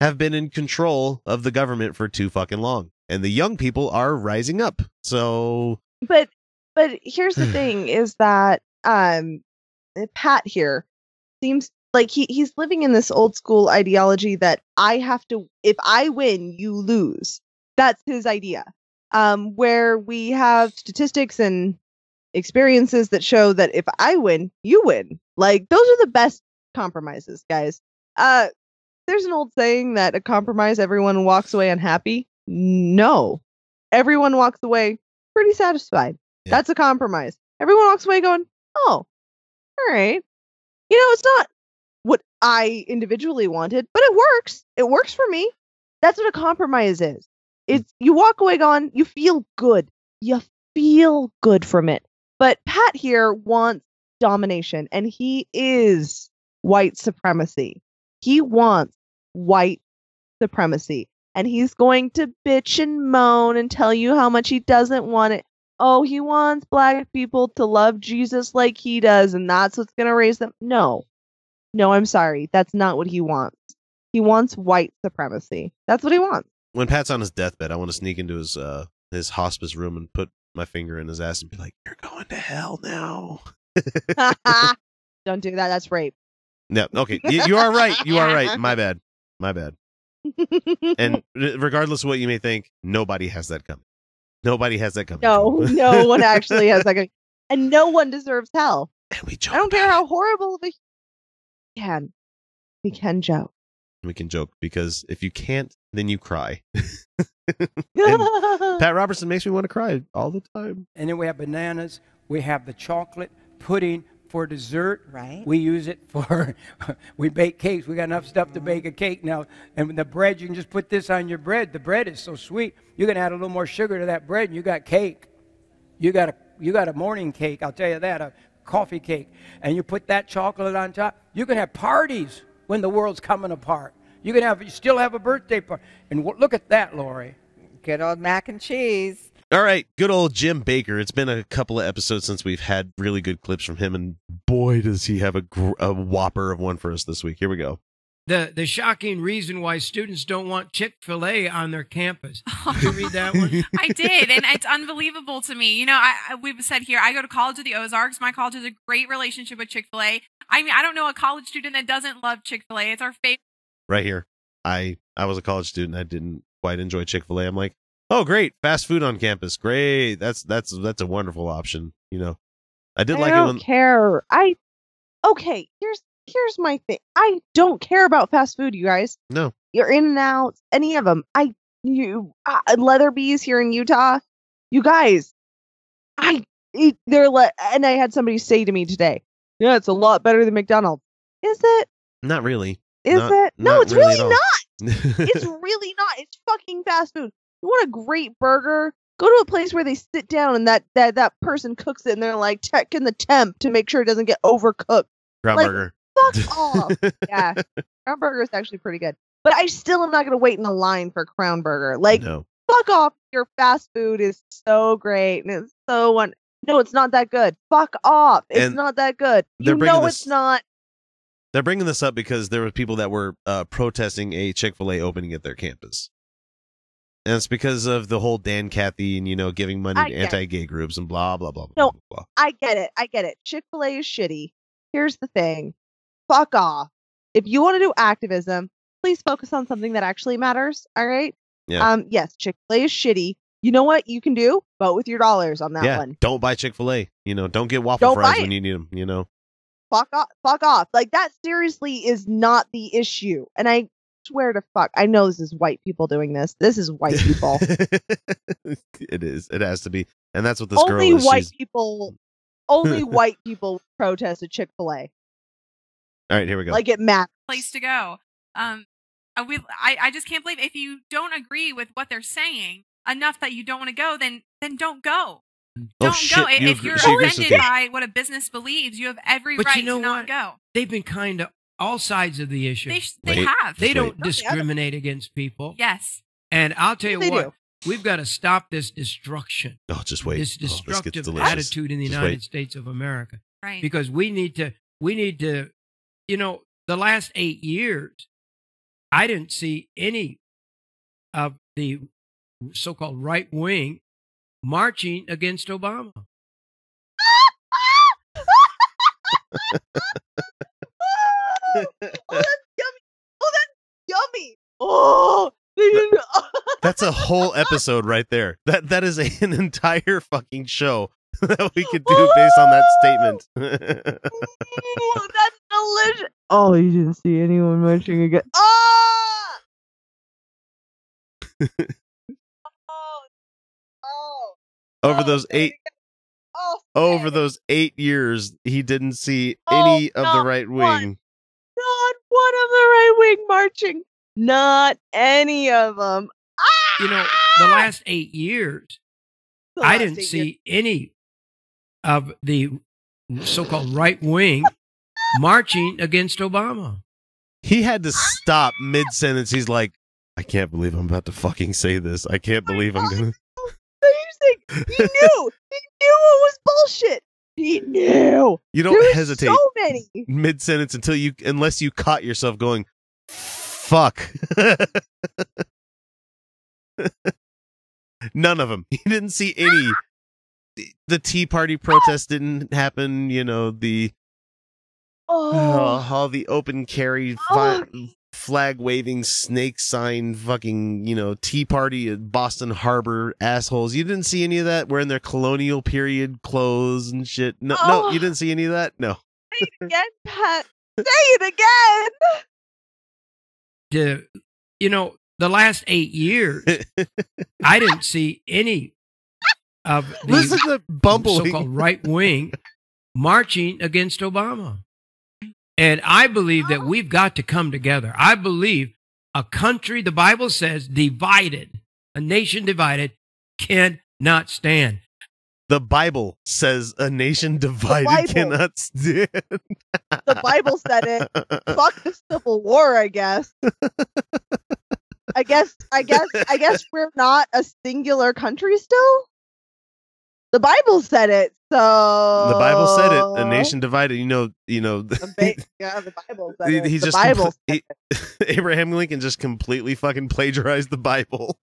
Speaker 4: have been in control of the government for too fucking long. And the young people are rising up. So
Speaker 5: But but here's the [SIGHS] thing: is that um, Pat here seems like he he's living in this old school ideology that I have to if I win, you lose. That's his idea. Um, where we have statistics and experiences that show that if I win, you win. Like those are the best compromises, guys. Uh there's an old saying that a compromise everyone walks away unhappy. No. Everyone walks away pretty satisfied.
Speaker 4: Yeah.
Speaker 5: That's a compromise. Everyone walks away going, "Oh, all right." You know, it's not what I individually wanted, but it works. It works for me. That's what a compromise is. Mm. It's you walk away gone, you feel good. You feel good from it. But Pat here wants domination, and he is white supremacy. He wants white supremacy. And he's going to bitch and moan and tell you how much he doesn't want it. Oh, he wants black people to love Jesus like he does, and that's what's going to raise them. No. No, I'm sorry. That's not what he wants. He wants white supremacy. That's what he wants.
Speaker 4: when Pat's on his deathbed, I want to sneak into his uh his hospice room and put my finger in his ass and be like, "You're going to hell now." [LAUGHS]
Speaker 5: Don't do that. That's rape.
Speaker 4: No, okay, you, you are right. You are right. My [LAUGHS] bad. My bad. And regardless of what you may think, nobody has that coming. Nobody has that coming.
Speaker 5: no, [LAUGHS] no one actually has that. kind- And no one deserves hell.
Speaker 4: And we joke.
Speaker 5: I don't care how horrible of a we can. We can joke.
Speaker 4: We can joke because if you can't, then you cry. [LAUGHS] [LAUGHS] Pat Robertson makes me want to cry all the time.
Speaker 12: And then we have bananas. We have the chocolate pudding for dessert.
Speaker 11: Right.
Speaker 12: We use it for, [LAUGHS] we bake cakes. We got enough stuff to bake a cake now. And the bread, you can just put this on your bread. The bread is so sweet. You can add a little more sugar to that bread and you got cake. You got a, you got a morning cake, I'll tell you that, a coffee cake. And you put that chocolate on top. You can have parties when the world's coming apart. You can have, you still have a birthday party. And w- look at that, Lori.
Speaker 13: Good old mac and cheese.
Speaker 4: All right, good old Jim Bakker. It's been a couple of episodes since we've had really good clips from him, and boy, does he have a, gr- a whopper of one for us this week. Here we go.
Speaker 14: The the shocking reason why students don't want Chick Fil A on their campus. [LAUGHS] Did you read that one? [LAUGHS]
Speaker 15: I did, and it's unbelievable to me. You know, I, I we've said here, I go to college of the Ozarks. My college has a great relationship with Chick Fil A. I mean, I don't know a college student that doesn't love Chick Fil A. It's our favorite.
Speaker 4: Right here. I I was a college student. I didn't quite enjoy Chick Fil A. I'm like, oh great, fast food on campus. Great. That's that's that's a wonderful option. You know, I did
Speaker 5: I
Speaker 4: like
Speaker 5: don't
Speaker 4: it when
Speaker 5: care. I okay. Here's here's my thing. I don't care about fast food, you guys.
Speaker 4: no.
Speaker 5: You're In and out. any of them. I you uh, Leatherby's here in Utah. You guys, I they're like, and I had somebody say to me today, "Yeah, it's a lot better than McDonald's." Is it?
Speaker 4: Not really.
Speaker 5: Is
Speaker 4: Not-
Speaker 5: it? No, it's
Speaker 4: really
Speaker 5: really, not. it's [LAUGHS] really not. It's fucking fast food. You want a great burger? Go to a place where they sit down and that that that person cooks it and they're like checking the temp to make sure it doesn't get overcooked.
Speaker 4: Ground
Speaker 5: like,
Speaker 4: burger.
Speaker 5: Fuck [LAUGHS] off. yeah, Crown Burger is actually pretty good, but I still am not gonna wait in a line for Crown Burger. Like,
Speaker 4: no.
Speaker 5: fuck off. Your fast food is so great and it's so one. No, it's not that good. Fuck off. It's
Speaker 4: And
Speaker 5: not that good. You know
Speaker 4: this-
Speaker 5: it's not.
Speaker 4: They're bringing this up because there were people that were uh, protesting a Chick Fil A opening at their campus, and it's because of the whole Dan Cathy and you know giving money
Speaker 5: I
Speaker 4: to anti-gay groups and blah blah blah blah.
Speaker 5: No,
Speaker 4: blah, blah.
Speaker 5: I get it. I get it. Chick fil A is shitty. Here's the thing fuck off. If you want to do activism, please focus on something that actually matters. All right.
Speaker 4: Yeah.
Speaker 5: Um, yes, Chick fil A is shitty. You know what you can do? Vote with your dollars on that
Speaker 4: yeah.
Speaker 5: one.
Speaker 4: Don't buy Chick Fil A. You know, don't get waffle
Speaker 5: Don't
Speaker 4: fries when you need them. You know.
Speaker 5: Fuck off. Fuck off. Like, that seriously is not the issue. And I swear to fuck, I know this is white people doing this. This is white people. [LAUGHS]
Speaker 4: it is. It has to be, and that's what this
Speaker 5: only
Speaker 4: girl is.
Speaker 5: white
Speaker 4: She's-
Speaker 5: people, only [LAUGHS] white people protest at Chick fil A.
Speaker 4: All right, here we go.
Speaker 5: Like, it matters.
Speaker 15: place to go. Um, uh, we, I, I just can't believe if you don't agree with what they're saying enough that you don't want to go, then then don't go.
Speaker 4: oh
Speaker 15: Don't
Speaker 4: shit!
Speaker 15: go. If
Speaker 4: you
Speaker 15: if
Speaker 4: agree-
Speaker 15: you're
Speaker 4: she agrees with
Speaker 15: offended by what a business believes, you have every
Speaker 14: But
Speaker 15: right
Speaker 14: you know
Speaker 15: to not
Speaker 14: what?
Speaker 15: go.
Speaker 14: They've been kind to all sides of the issue.
Speaker 15: They sh- they have.
Speaker 14: They don't
Speaker 4: wait.
Speaker 14: discriminate against people.
Speaker 15: Yes.
Speaker 14: And I'll tell you
Speaker 5: They
Speaker 14: what,
Speaker 5: do.
Speaker 14: we've got to stop this destruction,
Speaker 4: Oh, just wait.
Speaker 14: this
Speaker 4: Oh, this
Speaker 14: destructive
Speaker 4: delicious.
Speaker 14: attitude in the
Speaker 4: Just
Speaker 14: United
Speaker 4: wait.
Speaker 14: States of America.
Speaker 15: Right.
Speaker 14: Because we need to, we need to, you know, the last eight years, I didn't see any of the so-called right wing marching against Obama. [LAUGHS]
Speaker 5: oh, that's yummy. Oh, that's yummy. Oh, they didn't. [LAUGHS]
Speaker 4: That's a whole episode right there. That that is a, an entire fucking show [LAUGHS] that we could do based on that statement.
Speaker 5: Ooh, [LAUGHS] that's delicious. Oh, you didn't see anyone marching again. Ah! oh, oh,
Speaker 4: over those eight
Speaker 5: oh,
Speaker 4: over those eight years, he didn't see
Speaker 5: Oh,
Speaker 4: any of the right
Speaker 5: one.
Speaker 4: wing.
Speaker 5: Not one of the right wing marching. Not any of them. Ah!
Speaker 14: You know, the last eight years,
Speaker 5: The
Speaker 14: I
Speaker 5: last
Speaker 14: didn't see
Speaker 5: years.
Speaker 14: any of the so-called right wing marching against Obama.
Speaker 4: He had to stop mid sentence. He's like, I can't believe I'm about to fucking say this. I can't believe I'm gonna.
Speaker 5: Amazing. He knew. he knew it was bullshit. He knew.
Speaker 4: You don't
Speaker 5: There
Speaker 4: hesitate
Speaker 5: So many.
Speaker 4: mid sentence until you, unless you caught yourself going, fuck. None of them. He [LAUGHS] didn't see any. The- Tea Party protest didn't happen. You know the
Speaker 5: Oh,
Speaker 4: uh, [SIGHS] all the open carry
Speaker 5: Oh.
Speaker 4: flag waving snake sign fucking you know Tea Party at Boston Harbor assholes. You didn't see any of that wearing their colonial period clothes and shit. No, no,
Speaker 5: Oh.
Speaker 4: you didn't see any of that. No.
Speaker 5: say it again, Pat. Say it again.
Speaker 14: The, you know, the last eight years, [LAUGHS] I didn't see any of the
Speaker 4: Listen to bumbling.
Speaker 14: so-called right wing marching against Obama. And I believe that we've got to come together. I believe a country, the Bible says, divided, a nation divided cannot stand.
Speaker 4: The Bible says a nation divided cannot stand.
Speaker 5: The Bible said it. Fuck the Civil War, I guess. I guess I guess I guess we're not a singular country still. The Bible said it, so
Speaker 4: The Bible said it. A nation divided. You know. You know. [LAUGHS]
Speaker 5: Yeah, the Bible said
Speaker 4: he,
Speaker 5: it.
Speaker 4: he
Speaker 5: the
Speaker 4: just
Speaker 5: Bible.
Speaker 4: compl- he- [LAUGHS] Abraham Lincoln just completely fucking plagiarized the Bible.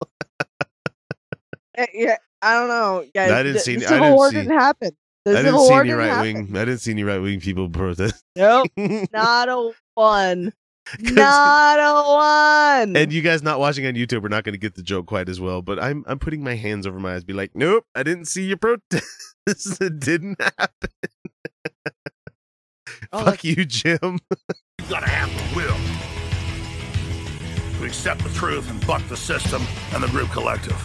Speaker 5: Eh, yeah, I don't know, guys.
Speaker 4: I didn't
Speaker 5: the,
Speaker 4: see-
Speaker 5: the
Speaker 4: I
Speaker 5: Civil
Speaker 4: didn't
Speaker 5: War
Speaker 4: see-
Speaker 5: didn't happen. The
Speaker 4: I didn't
Speaker 5: Civil
Speaker 4: see
Speaker 5: War
Speaker 4: any
Speaker 5: didn't
Speaker 4: right
Speaker 5: happen.
Speaker 4: wing. I didn't see any right wing people protest.
Speaker 5: Nope, [LAUGHS] not a one. [LAUGHS] Not a one.
Speaker 4: And you guys not watching on YouTube are not going to get the joke quite as well. But I'm I'm putting my hands over my eyes, be like, nope, I didn't see your protest. [LAUGHS] it didn't happen.
Speaker 5: Oh,
Speaker 4: Fuck you, Jim.
Speaker 16: You've got to have the will to accept the truth and buck the system and the group collective.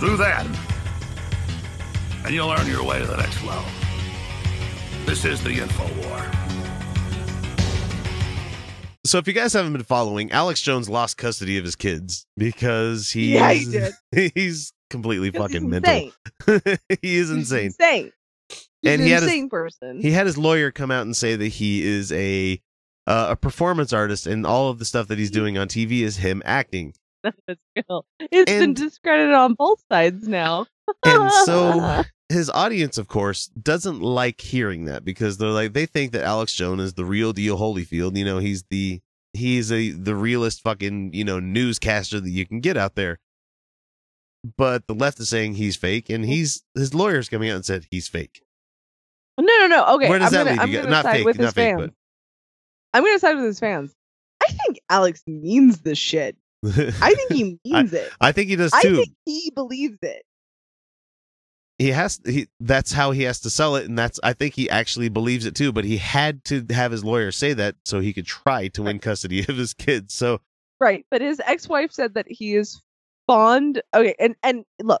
Speaker 16: Do that, and you'll earn your way to the next level. This is the Info War.
Speaker 4: So if you guys haven't been following, Alex Jones lost custody of his kids because he's
Speaker 5: Yeah, he did. [LAUGHS]
Speaker 4: he's completely
Speaker 5: 'Cause he's
Speaker 4: fucking mental.
Speaker 5: insane. [LAUGHS]
Speaker 4: he is insane.
Speaker 5: Insane. He's
Speaker 4: And
Speaker 5: an
Speaker 4: he had his-
Speaker 5: insane person.
Speaker 4: He had his lawyer come out and say that he is a uh, a performance artist, and all of the stuff that he's doing on TV is him acting. [LAUGHS]
Speaker 5: It's been
Speaker 4: And-
Speaker 5: discredited on both sides now.
Speaker 4: And [LAUGHS] so his audience, of course, doesn't like hearing that because they're like they think that Alex Jones is the real deal Holyfield. You know, he's the he's a the realest fucking you know newscaster that you can get out there. But the left is saying he's fake, and he's his lawyers coming out and said he's fake.
Speaker 5: No, no, no. Okay,
Speaker 4: Where does
Speaker 5: I'm
Speaker 4: that
Speaker 5: gonna,
Speaker 4: leave
Speaker 5: I'm
Speaker 4: you
Speaker 5: gonna
Speaker 4: Not fake,
Speaker 5: with
Speaker 4: not
Speaker 5: his
Speaker 4: fake,
Speaker 5: fans. I'm gonna side with his fans. I think Alex means this shit. I think he [LAUGHS] means it.
Speaker 4: I think he does too.
Speaker 5: I think he believes it.
Speaker 4: he has he that's how he has to sell it and that's i think he actually believes it too but he had to have his lawyer say that so he could try to win custody of his kids so
Speaker 5: Right, but his ex-wife said that he is fond. Okay, and and look,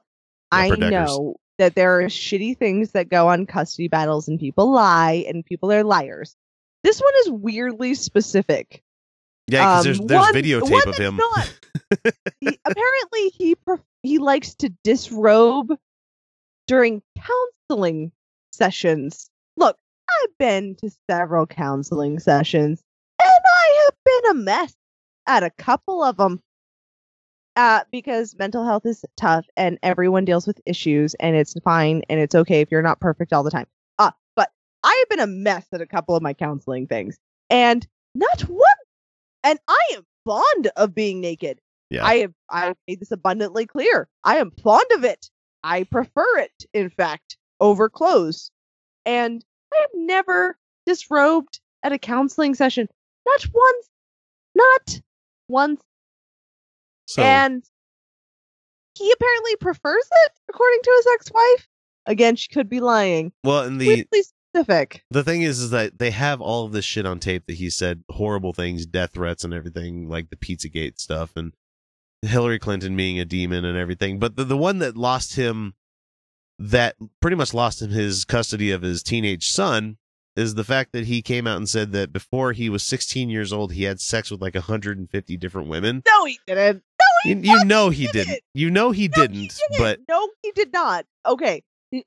Speaker 5: I know that there are shitty things that go on custody battles, and people lie, and people are liars. This one is weirdly specific.
Speaker 4: Yeah because
Speaker 5: Um,
Speaker 4: there's there's
Speaker 5: one-
Speaker 4: videotape
Speaker 5: one
Speaker 4: of him
Speaker 5: not- [LAUGHS] he, apparently, he pref- he likes to disrobe during counseling sessions. Look, I've been to several counseling sessions, and I have been a mess at a couple of them. Uh, because mental health is tough and everyone deals with issues and it's fine and it's okay if you're not perfect all the time. Uh, but I have been a mess at a couple of my counseling things and not one and I am fond of being naked.
Speaker 4: Yeah.
Speaker 5: I have I have made this abundantly clear. I am fond of it. I prefer it, in fact, over clothes. And I have never disrobed at a counseling session. Not once. Not once.
Speaker 4: so
Speaker 5: And he apparently prefers it, according to his ex-wife. Again, she could be lying.
Speaker 4: well and the
Speaker 5: Weirdly specific.
Speaker 4: the thing is is that they have all of this shit on tape that he said horrible things death threats and everything like the pizzagate stuff and hillary clinton being a demon and everything but the, the one that lost him that pretty much lost him his custody of his teenage son is the fact that he came out and said that before he was 16 years old he had sex with like 150 different women
Speaker 5: No, he didn't. No, he
Speaker 4: you, you know he
Speaker 5: didn't.
Speaker 4: didn't you know he didn't but
Speaker 5: No, he did not. Okay.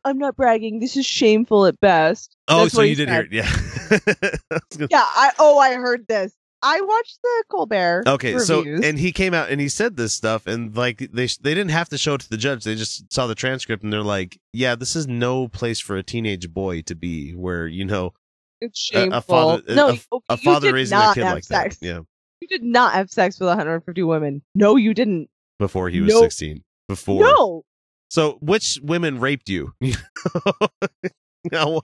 Speaker 5: I'm not bragging. This is shameful at best.
Speaker 4: oh
Speaker 5: That's
Speaker 4: so you
Speaker 5: he
Speaker 4: did
Speaker 5: said.
Speaker 4: hear it yeah [LAUGHS] I was gonna-
Speaker 5: Yeah, I oh I heard this. I watched the Colbert.
Speaker 4: Okay, so and he came out and he said this stuff, and like they they didn't have to show it to the judge. They just saw the transcript and they're like, "Yeah, this is no place for a teenage boy to be, where you know
Speaker 5: it's
Speaker 4: a,
Speaker 5: shameful.
Speaker 4: a father
Speaker 5: no,
Speaker 4: a,
Speaker 5: okay,
Speaker 4: a father raising a kid like
Speaker 5: sex.
Speaker 4: that." Yeah,
Speaker 5: You did not have sex with 150 women. No, you didn't.
Speaker 4: before he was
Speaker 5: No.
Speaker 4: sixteen. Before
Speaker 5: No.
Speaker 4: So which women raped you? [LAUGHS] [LAUGHS] I wanna-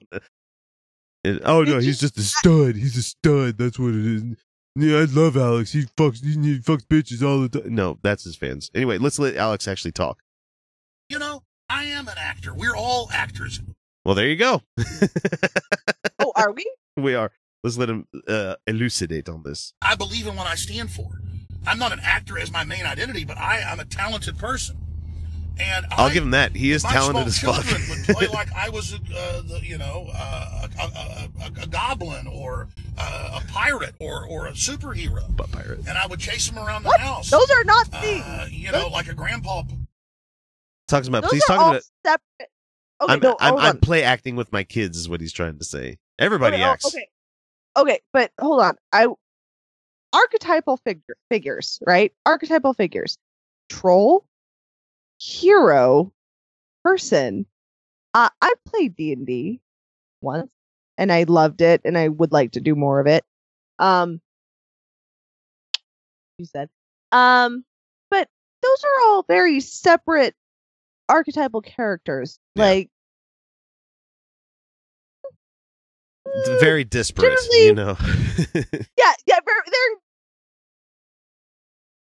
Speaker 4: oh no, he's just a stud. He's a stud. That's what it is. Yeah, I love Alex. He fucks he, he fucks bitches all the time. No, that's his fans. Anyway, let's let Alex actually talk.
Speaker 16: You know, I am an actor. We're all actors.
Speaker 4: Well, there you go. [LAUGHS]
Speaker 5: Oh, are we?
Speaker 4: we are. Let's let him uh, elucidate on this.
Speaker 16: I believe in what I stand for. I'm not an actor as my main identity, but I am a talented person. And
Speaker 4: I'll
Speaker 16: I,
Speaker 4: give him that. He is talented as fuck.
Speaker 16: children would play [LAUGHS] like I was, uh, the, you know, uh, a, a, a, a goblin or uh, a pirate or, or a superhero.
Speaker 4: But pirate.
Speaker 16: And I would chase him around the
Speaker 5: What?
Speaker 16: house.
Speaker 5: Those are not things.
Speaker 16: Uh, you know, like a grandpa.
Speaker 4: Talks about.
Speaker 5: Those
Speaker 4: He's
Speaker 5: are
Speaker 4: talking about.
Speaker 5: separate. okay,
Speaker 4: I'm,
Speaker 5: no,
Speaker 4: I'm, I'm play acting with my kids is what he's trying to say. Everybody
Speaker 5: okay,
Speaker 4: acts.
Speaker 5: Okay. Okay, but hold on. I archetypal figure figures, right? Archetypal figures. Troll, hero, person. Uh, I played D and D once, and I loved it, and I would like to do more of it. Um, you said, um, but those are all very separate archetypal characters. Like
Speaker 4: Very disparate, you know. [LAUGHS]
Speaker 5: yeah, yeah, very, they're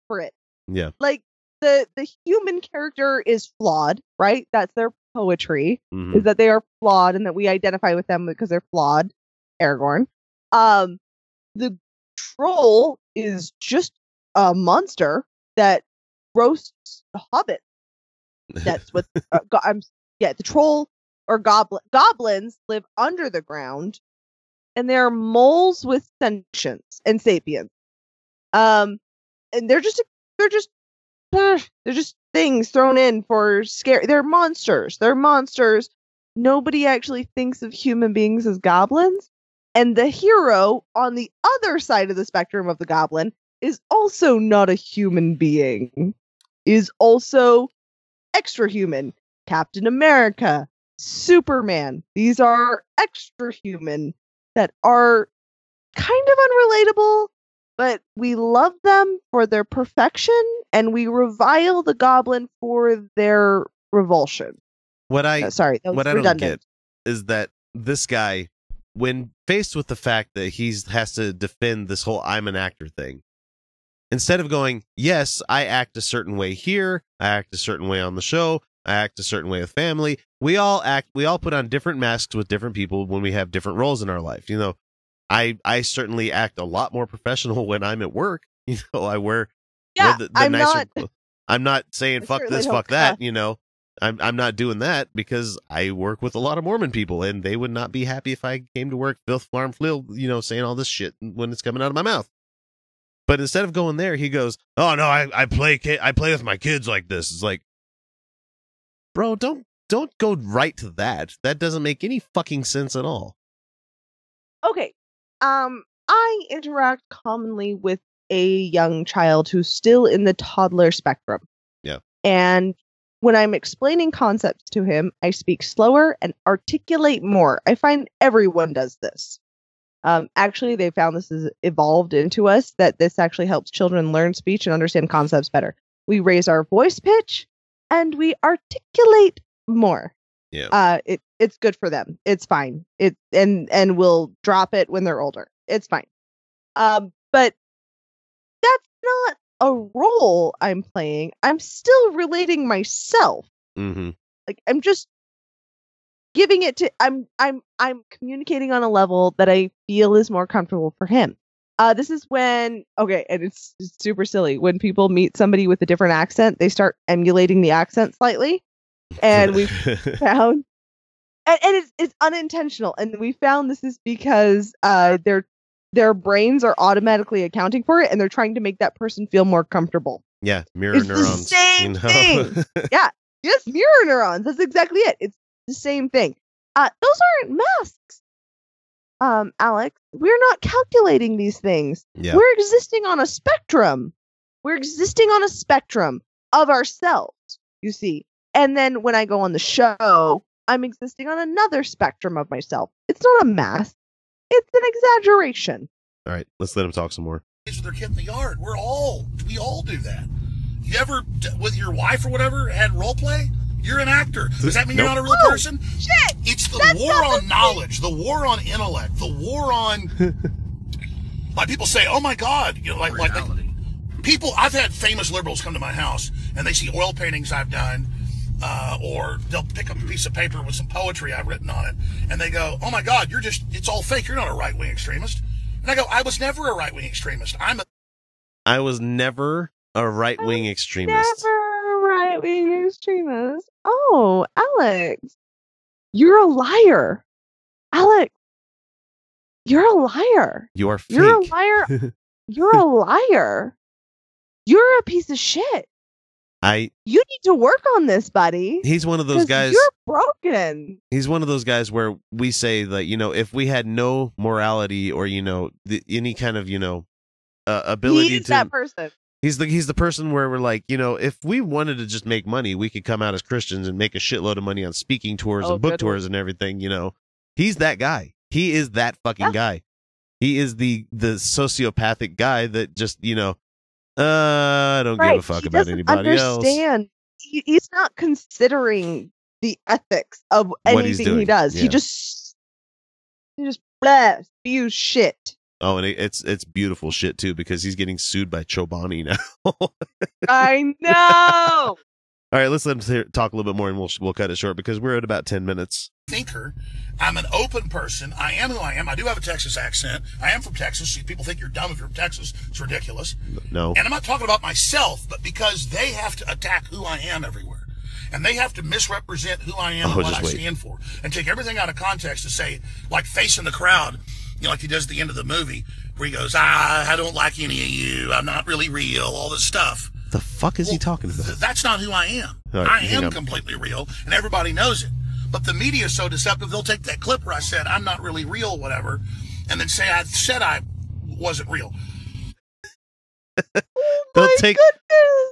Speaker 5: for it.
Speaker 4: yeah.
Speaker 5: Like the the human character is flawed, right? That's their poetry
Speaker 4: Mhm.
Speaker 5: is that they are flawed and that we identify with them because they're flawed. Aragorn. Um, the troll is just a monster that roasts hobbits. That's what uh, [LAUGHS] go- I'm. Yeah, the troll or goblin goblins live under the ground, and they're moles with sentience and sapience. Um, and they're just they're just they're just things thrown in for scare. They're monsters. They're monsters. Nobody actually thinks of human beings as goblins. And the hero on the other side of the spectrum of the goblin is also not a human being. Is also extra human. Captain America, Superman. These are extra human that are kind of unrelatable, but we love them for their perfection and we revile the goblin for their revulsion.
Speaker 4: What I
Speaker 5: Uh, sorry,
Speaker 4: what I don't get is that this guy, when faced with the fact that he's has to defend this whole "I'm an actor" thing, instead of going, "Yes, I act a certain way here, I act a certain way on the show, I act a certain way with family," we all act, we all put on different masks with different people when we have different roles in our life. You know, I I certainly act a lot more professional [LAUGHS] when I'm at work. [LAUGHS] You know, I wear
Speaker 5: Yeah,
Speaker 4: the, the
Speaker 5: I'm
Speaker 4: nicer
Speaker 5: not-
Speaker 4: I'm not saying
Speaker 5: I
Speaker 4: fuck this, fuck [LAUGHS] that. You know, I'm I'm not doing that because I work with a lot of Mormon people, and they would not be happy if I came to work filth farm flill, you know, saying all this shit when it's coming out of my mouth. But instead of going there, he goes, "Oh no, I I play ki- I play with my kids like this." It's like, bro, don't don't go right to that. That doesn't make any fucking sense at all.
Speaker 5: Okay. Um, I interact commonly with a young child who's still in the toddler spectrum.
Speaker 4: Yeah.
Speaker 5: And when I'm explaining concepts to him, I speak slower and articulate more. I find everyone does this. Um, actually, they found this is evolved into us that this actually helps children learn speech and understand concepts better. We raise our voice pitch and we articulate more.
Speaker 4: Yeah.
Speaker 5: Uh, it it's good for them. It's fine. It and and we'll drop it when they're older. It's fine. Um, but that's not a role I'm playing. I'm still relating myself.
Speaker 4: Mm-hmm.
Speaker 5: Like I'm just giving it to I'm I'm I'm communicating on a level that I feel is more comfortable for him. Uh this is when okay, and it's, it's super silly. When people meet somebody with a different accent, they start emulating the accent slightly. [LAUGHS] And we [LAUGHS] found and, and it's it's unintentional. And we found this is because uh their their brains are automatically accounting for it and they're trying to make that person feel more comfortable.
Speaker 4: yeah, mirror
Speaker 5: It's the
Speaker 4: neurons.
Speaker 5: same
Speaker 4: you know?
Speaker 5: thing. [LAUGHS] yeah. Yes, mirror neurons. That's exactly it. It's the same thing. Uh, those aren't masks. Um, Alex, we're not calculating these things.
Speaker 4: Yeah.
Speaker 5: We're existing on a spectrum. We're existing on a spectrum of ourselves, you see. And then when I go on the show, I'm existing on another spectrum of myself. It's not a mask. It's an exaggeration.
Speaker 4: all right, let's let him talk some more.
Speaker 16: with their kid in the yard. We're all we all do that. You ever with your wife or whatever had role play? You're an actor. Does that mean you're not a real
Speaker 5: Oh,
Speaker 16: person?
Speaker 5: Shit!
Speaker 16: It's the
Speaker 5: That's
Speaker 16: war on
Speaker 5: the
Speaker 16: knowledge, the war on intellect, the war on. [LAUGHS] like people say, "Oh my God!" You know, like like, like people. I've had famous liberals come to my house and they see oil paintings I've done, uh, or they'll pick up a piece of paper with some poetry I've written on it, and they go, "Oh my God, you're just it's all fake. You're not a right wing extremist." And I go, "I was never a right wing extremist. I'm a
Speaker 4: I was never a right wing extremist.
Speaker 5: Never right wing extremist. Oh, Alex, you're a liar. Alex, you're a liar.
Speaker 4: You are fake.
Speaker 5: You're a liar. [LAUGHS] You're a liar. You're a piece of shit.
Speaker 4: I
Speaker 5: You need to work on this, buddy.
Speaker 4: he's one of those guys.
Speaker 5: You're broken.
Speaker 4: He's one of those guys where we say that you know if we had no morality or you know the, any kind of you know uh, ability
Speaker 5: He's
Speaker 4: to
Speaker 5: that person.
Speaker 4: He's the he's the person where we're like, you know, if we wanted to just make money, we could come out as Christians and make a shitload of money on speaking tours
Speaker 5: Oh,
Speaker 4: and book
Speaker 5: good one.
Speaker 4: tours and everything, you know. He's that guy. He is that fucking guy. He is the the sociopathic guy that just, you know, uh I don't
Speaker 5: right.
Speaker 4: give a fuck
Speaker 5: he
Speaker 4: about anybody else.
Speaker 5: understand. He, he's not considering the ethics of anything he does.
Speaker 4: yeah.
Speaker 5: He just he just blah, spews shit.
Speaker 4: Oh, and it, it's it's beautiful shit too because he's getting sued by Chobani now.
Speaker 5: I [LAUGHS] know.
Speaker 4: Right, let's let him talk a little bit more and we'll we'll cut it short because we're at about 10 minutes.
Speaker 16: thinker. I'm an open person. I am who I am. I do have a Texas accent. I am from Texas. People think you're dumb if you're from Texas. It's ridiculous.
Speaker 4: No.
Speaker 16: And I'm not talking about myself, but because they have to attack who I am everywhere. And they have to misrepresent who I am
Speaker 4: Oh,
Speaker 16: and what I
Speaker 4: wait.
Speaker 16: stand for. And take everything out of context to say, like facing the crowd, you know, like he does at the end of the movie, where he goes, ah, I don't like any of you. I'm not really real, all this stuff.
Speaker 4: The fuck is he talking about?
Speaker 16: That's not who I am.
Speaker 4: All right,
Speaker 16: I am
Speaker 4: on.
Speaker 16: completely real, and everybody knows it. But the media is so deceptive, they'll take that clip where I said, I'm not really real, whatever, and then say I said I wasn't real.
Speaker 4: Oh [LAUGHS] they'll take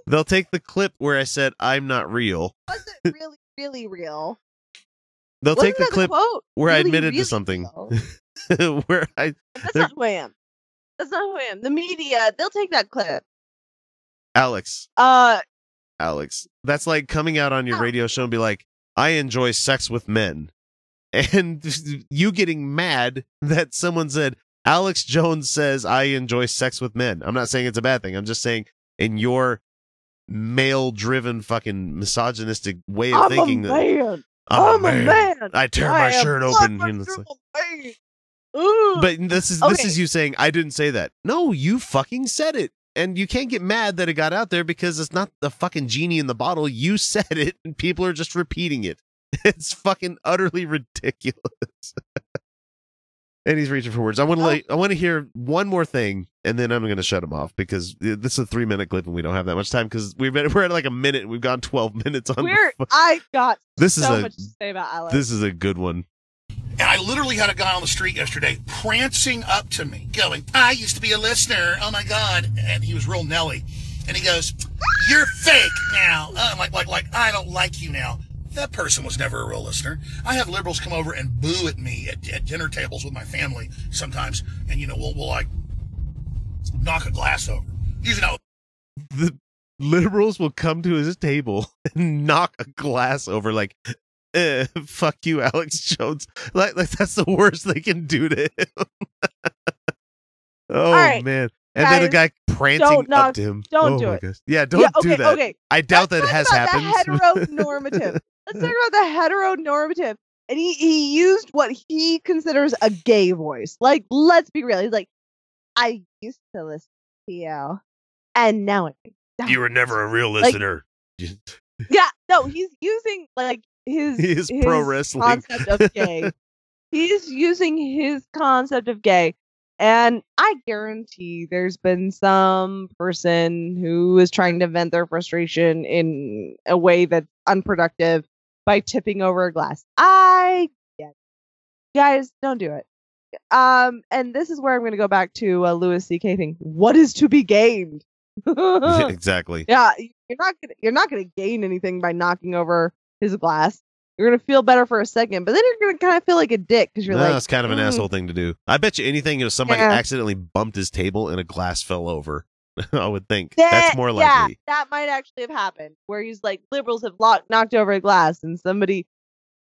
Speaker 4: they'll take the clip where I said I'm not real.
Speaker 5: Wasn't [LAUGHS] really, really real.
Speaker 4: They'll
Speaker 5: Wasn't
Speaker 4: take the clip
Speaker 5: quote?
Speaker 4: where I admitted
Speaker 5: really
Speaker 4: to something. [LAUGHS] where I
Speaker 5: That's not who I am. That's not who I am. The media, they'll take that clip.
Speaker 4: Alex,
Speaker 5: Uh,
Speaker 4: Alex, that's like coming out on your radio show and be like, I enjoy sex with men. [LAUGHS] And you getting mad that someone said, Alex Jones says I enjoy sex with men. I'm not saying it's a bad thing. I'm just saying in your male driven fucking misogynistic way of
Speaker 5: I'm
Speaker 4: thinking
Speaker 5: a
Speaker 4: that
Speaker 5: man.
Speaker 4: I'm,
Speaker 5: I'm a man.
Speaker 4: I tear
Speaker 5: I
Speaker 4: my shirt open. and it's like-. But this is this
Speaker 5: Okay.
Speaker 4: is you saying I didn't say that. No, you fucking said it. And you can't get mad that it got out there because it's not the fucking genie in the bottle. You [LAUGHS] said it and people are just repeating it. [LAUGHS] It's fucking utterly ridiculous. [LAUGHS] and he's reaching for words. I want to
Speaker 5: Oh.
Speaker 4: I want to hear one more thing and then I'm going to shut him off because this is a 3 minute clip and we don't have that much time cuz we've been we're at like a minute we've gone 12 minutes on
Speaker 5: We're, I got
Speaker 4: This is a-
Speaker 5: much to say about Alex.
Speaker 4: This is a good one.
Speaker 16: And I literally had a guy on the street yesterday prancing up to me, going, I used to be a listener. Oh my God. And he was real Nelly. And he goes, You're fake now. Uh, like, like, like, I don't like you now. That person was never a real listener. I have liberals come over and boo at me at, at dinner tables with my family sometimes. And, you know, we'll, we'll like knock a glass over. Usually, no,
Speaker 4: the liberals will come to his table [LAUGHS] and knock a glass over like eh, [LAUGHS] fuck you alex jones like, like that's the worst they can do to him [LAUGHS] oh
Speaker 5: right,
Speaker 4: man and then the guy
Speaker 5: guys,
Speaker 4: prancing
Speaker 5: don't
Speaker 4: up
Speaker 5: knock-
Speaker 4: to him
Speaker 5: don't
Speaker 4: oh
Speaker 5: do it.
Speaker 4: gosh. yeah don't
Speaker 5: Yeah,
Speaker 4: do that
Speaker 5: okay.
Speaker 4: i doubt that it has
Speaker 5: about
Speaker 4: happened
Speaker 5: The [LAUGHS] heteronormative. Let's talk about the heteronormative. And he, he used what he considers a gay voice. Like, let's be real. He's like, I used to listen to you, and now I don't.
Speaker 2: You were never a real
Speaker 5: Like-
Speaker 2: listener.
Speaker 5: Yeah, no, he's using like his [LAUGHS]
Speaker 4: He is pro wrestling.
Speaker 5: concept of gay. he's using his concept of gay, and I guarantee there's been some person who is trying to vent their frustration in a way that's unproductive by tipping over a glass. I get, it. guys, don't do it. Um, and this is where I'm going to go back to uh, Louis C.K. thing. What is to be gained? [LAUGHS] [LAUGHS]
Speaker 4: exactly
Speaker 5: Yeah, you're not gonna you're not gonna gain anything by knocking over his glass. You're gonna feel better for a second, but then you're gonna kind of feel like a dick because you're
Speaker 4: No,
Speaker 5: like,
Speaker 4: that's kind of an
Speaker 5: "Mm,
Speaker 4: asshole thing to do i bet you anything if somebody
Speaker 5: Yeah.
Speaker 4: accidentally bumped his table and a glass fell over [LAUGHS] i would think
Speaker 5: that-
Speaker 4: that's more
Speaker 5: Yeah,
Speaker 4: likely
Speaker 5: that might actually have happened. Where he's like, liberals have locked, knocked over a glass, and somebody,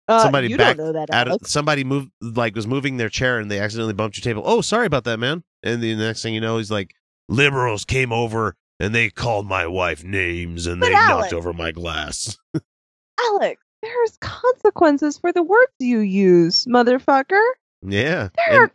Speaker 5: uh,
Speaker 4: somebody back
Speaker 5: don't know that.
Speaker 4: out of, somebody moved like was moving their chair and they accidentally bumped your table. Oh, sorry about that, man. And the next thing you know, he's like, liberals came over and they called my wife names and
Speaker 5: But
Speaker 4: they
Speaker 5: Alex-
Speaker 4: knocked over my glass. [LAUGHS]
Speaker 5: Alex, there's consequences for the words you use, motherfucker.
Speaker 4: yeah.
Speaker 5: There
Speaker 4: And,
Speaker 5: are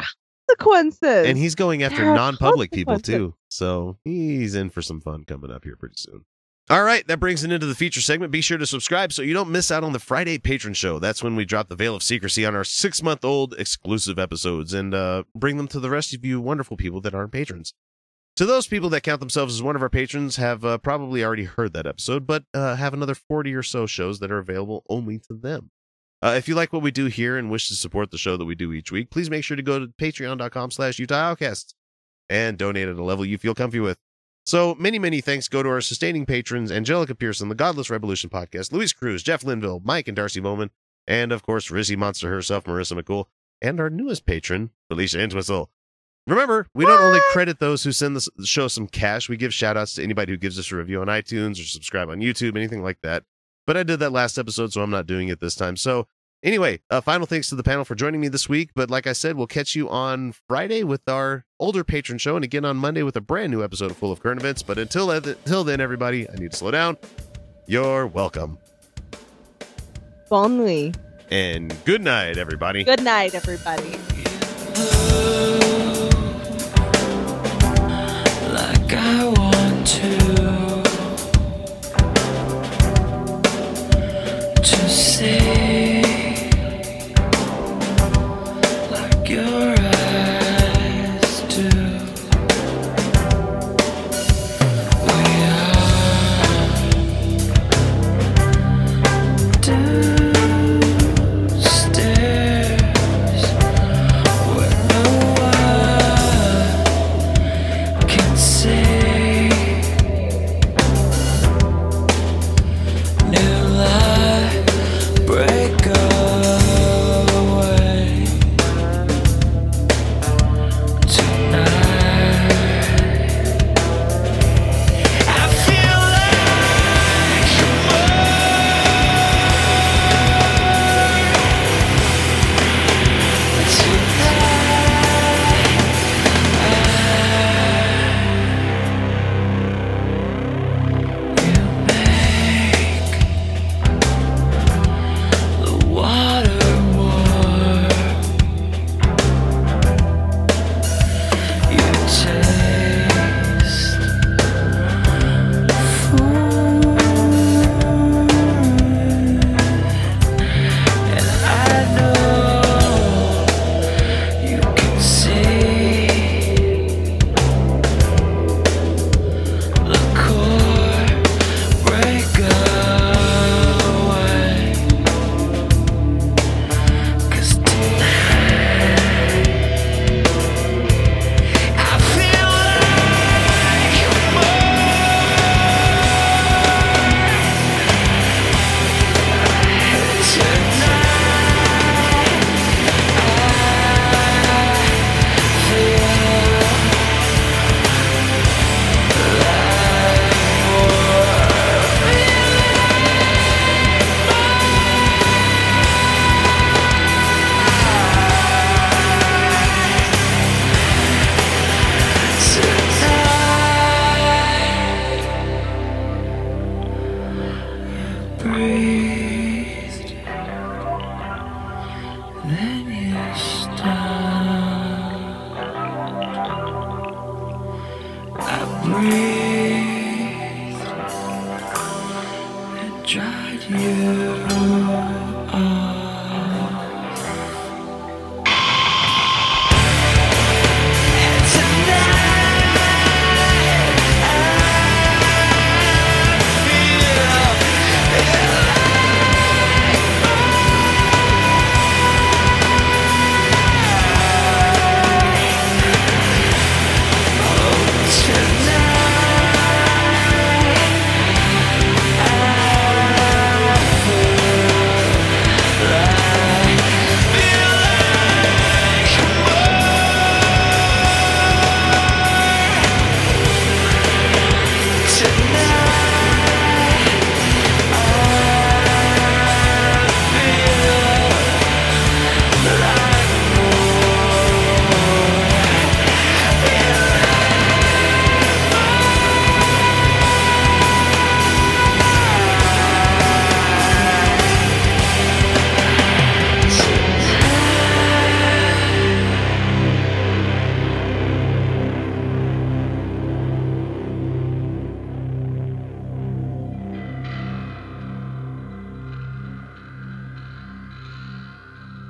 Speaker 5: consequences.
Speaker 4: and he's going after non-public people too. So he's in for some fun coming up here pretty soon. All right, that brings it into the feature segment. Be sure to subscribe so you don't miss out on the Friday patron show. That's when we drop the veil of secrecy on our six month old exclusive episodes and uh, bring them to the rest of you wonderful people that aren't patrons. To those people that count themselves as one of our patrons, have uh, probably already heard that episode, but uh, have another 40 or so shows that are available only to them. Uh, if you like what we do here and wish to support the show that we do each week, please make sure to go to patreon.com slash Utah Outcasts and donate at a level you feel comfy with. So many, many thanks go to our sustaining patrons, Angelica Pearson, the Godless Revolution podcast, Luis Cruz, Jeff Linville, Mike and Darcy Bowman, and of course, Rizzy Monster herself, Marissa McCool, and our newest patron, Felicia Entwistle. Remember, we don't only credit those who send the show some cash, we give shout outs to anybody who gives us a review on iTunes or subscribe on YouTube, anything like that. But I did that last episode, so I'm not doing it this time. So, anyway, uh, final thanks to the panel for joining me this week. But like I said, we'll catch you on Friday with our older patron show, and again on Monday with a brand new episode full of current events. But until, until then, everybody, I need to slow down. You're welcome.
Speaker 5: Bon nuit.
Speaker 4: And good night, everybody.
Speaker 5: Good night, everybody.
Speaker 17: To to say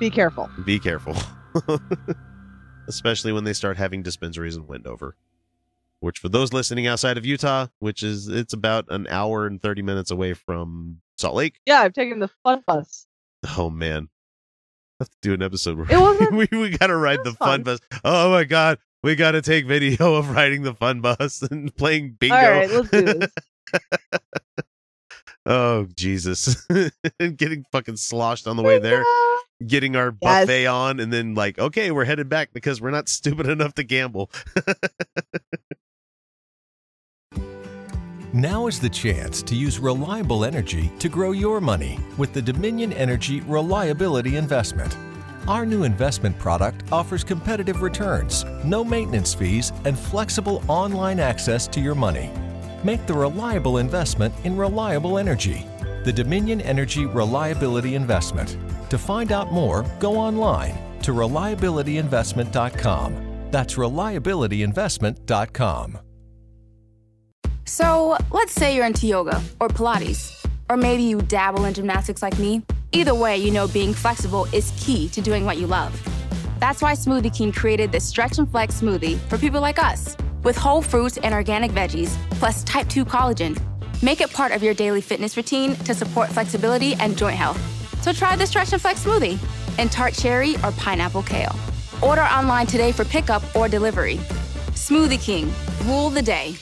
Speaker 5: Be careful.
Speaker 4: Be careful. [LAUGHS] Especially when they start having dispensaries in Wendover. which for those listening outside of Utah, which is it's about an hour and 30 minutes away from Salt Lake.
Speaker 5: Yeah, I've taken the fun bus.
Speaker 4: Oh man. I have to do an episode where
Speaker 5: It wasn't- [LAUGHS]
Speaker 4: we, we gotta ride the fun
Speaker 5: fun.
Speaker 4: bus. Oh my god. We gotta take video of riding the fun bus [LAUGHS] and playing bingo.
Speaker 5: All right, let's do this.
Speaker 4: Oh Jesus. [LAUGHS] getting fucking sloshed on the way there. Getting our
Speaker 5: Yes.
Speaker 4: buffet on and then like, okay, we're headed back because we're not [LAUGHS] stupid enough to gamble. [LAUGHS]
Speaker 18: Now is the chance to use reliable energy to grow your money with the Dominion Energy Reliability Investment. Our new investment product offers competitive returns, no maintenance fees, and flexible online access to your money. Make the reliable investment in reliable energy. The Dominion Energy Reliability Investment. To find out more, go online to reliabilityinvestment.com. That's reliabilityinvestment.com.
Speaker 19: So, let's say you're into yoga or Pilates, or maybe you dabble in gymnastics like me. Either way, you know being flexible is key to doing what you love. That's why Smoothie King created the Stretch and Flex smoothie for people like us, with whole fruits and organic veggies, plus type 2 collagen. Make it part of your daily fitness routine to support flexibility and joint health. So try the Stretch and Flex smoothie in tart cherry or pineapple kale. Order online today for pickup or delivery. Smoothie King, rule the day.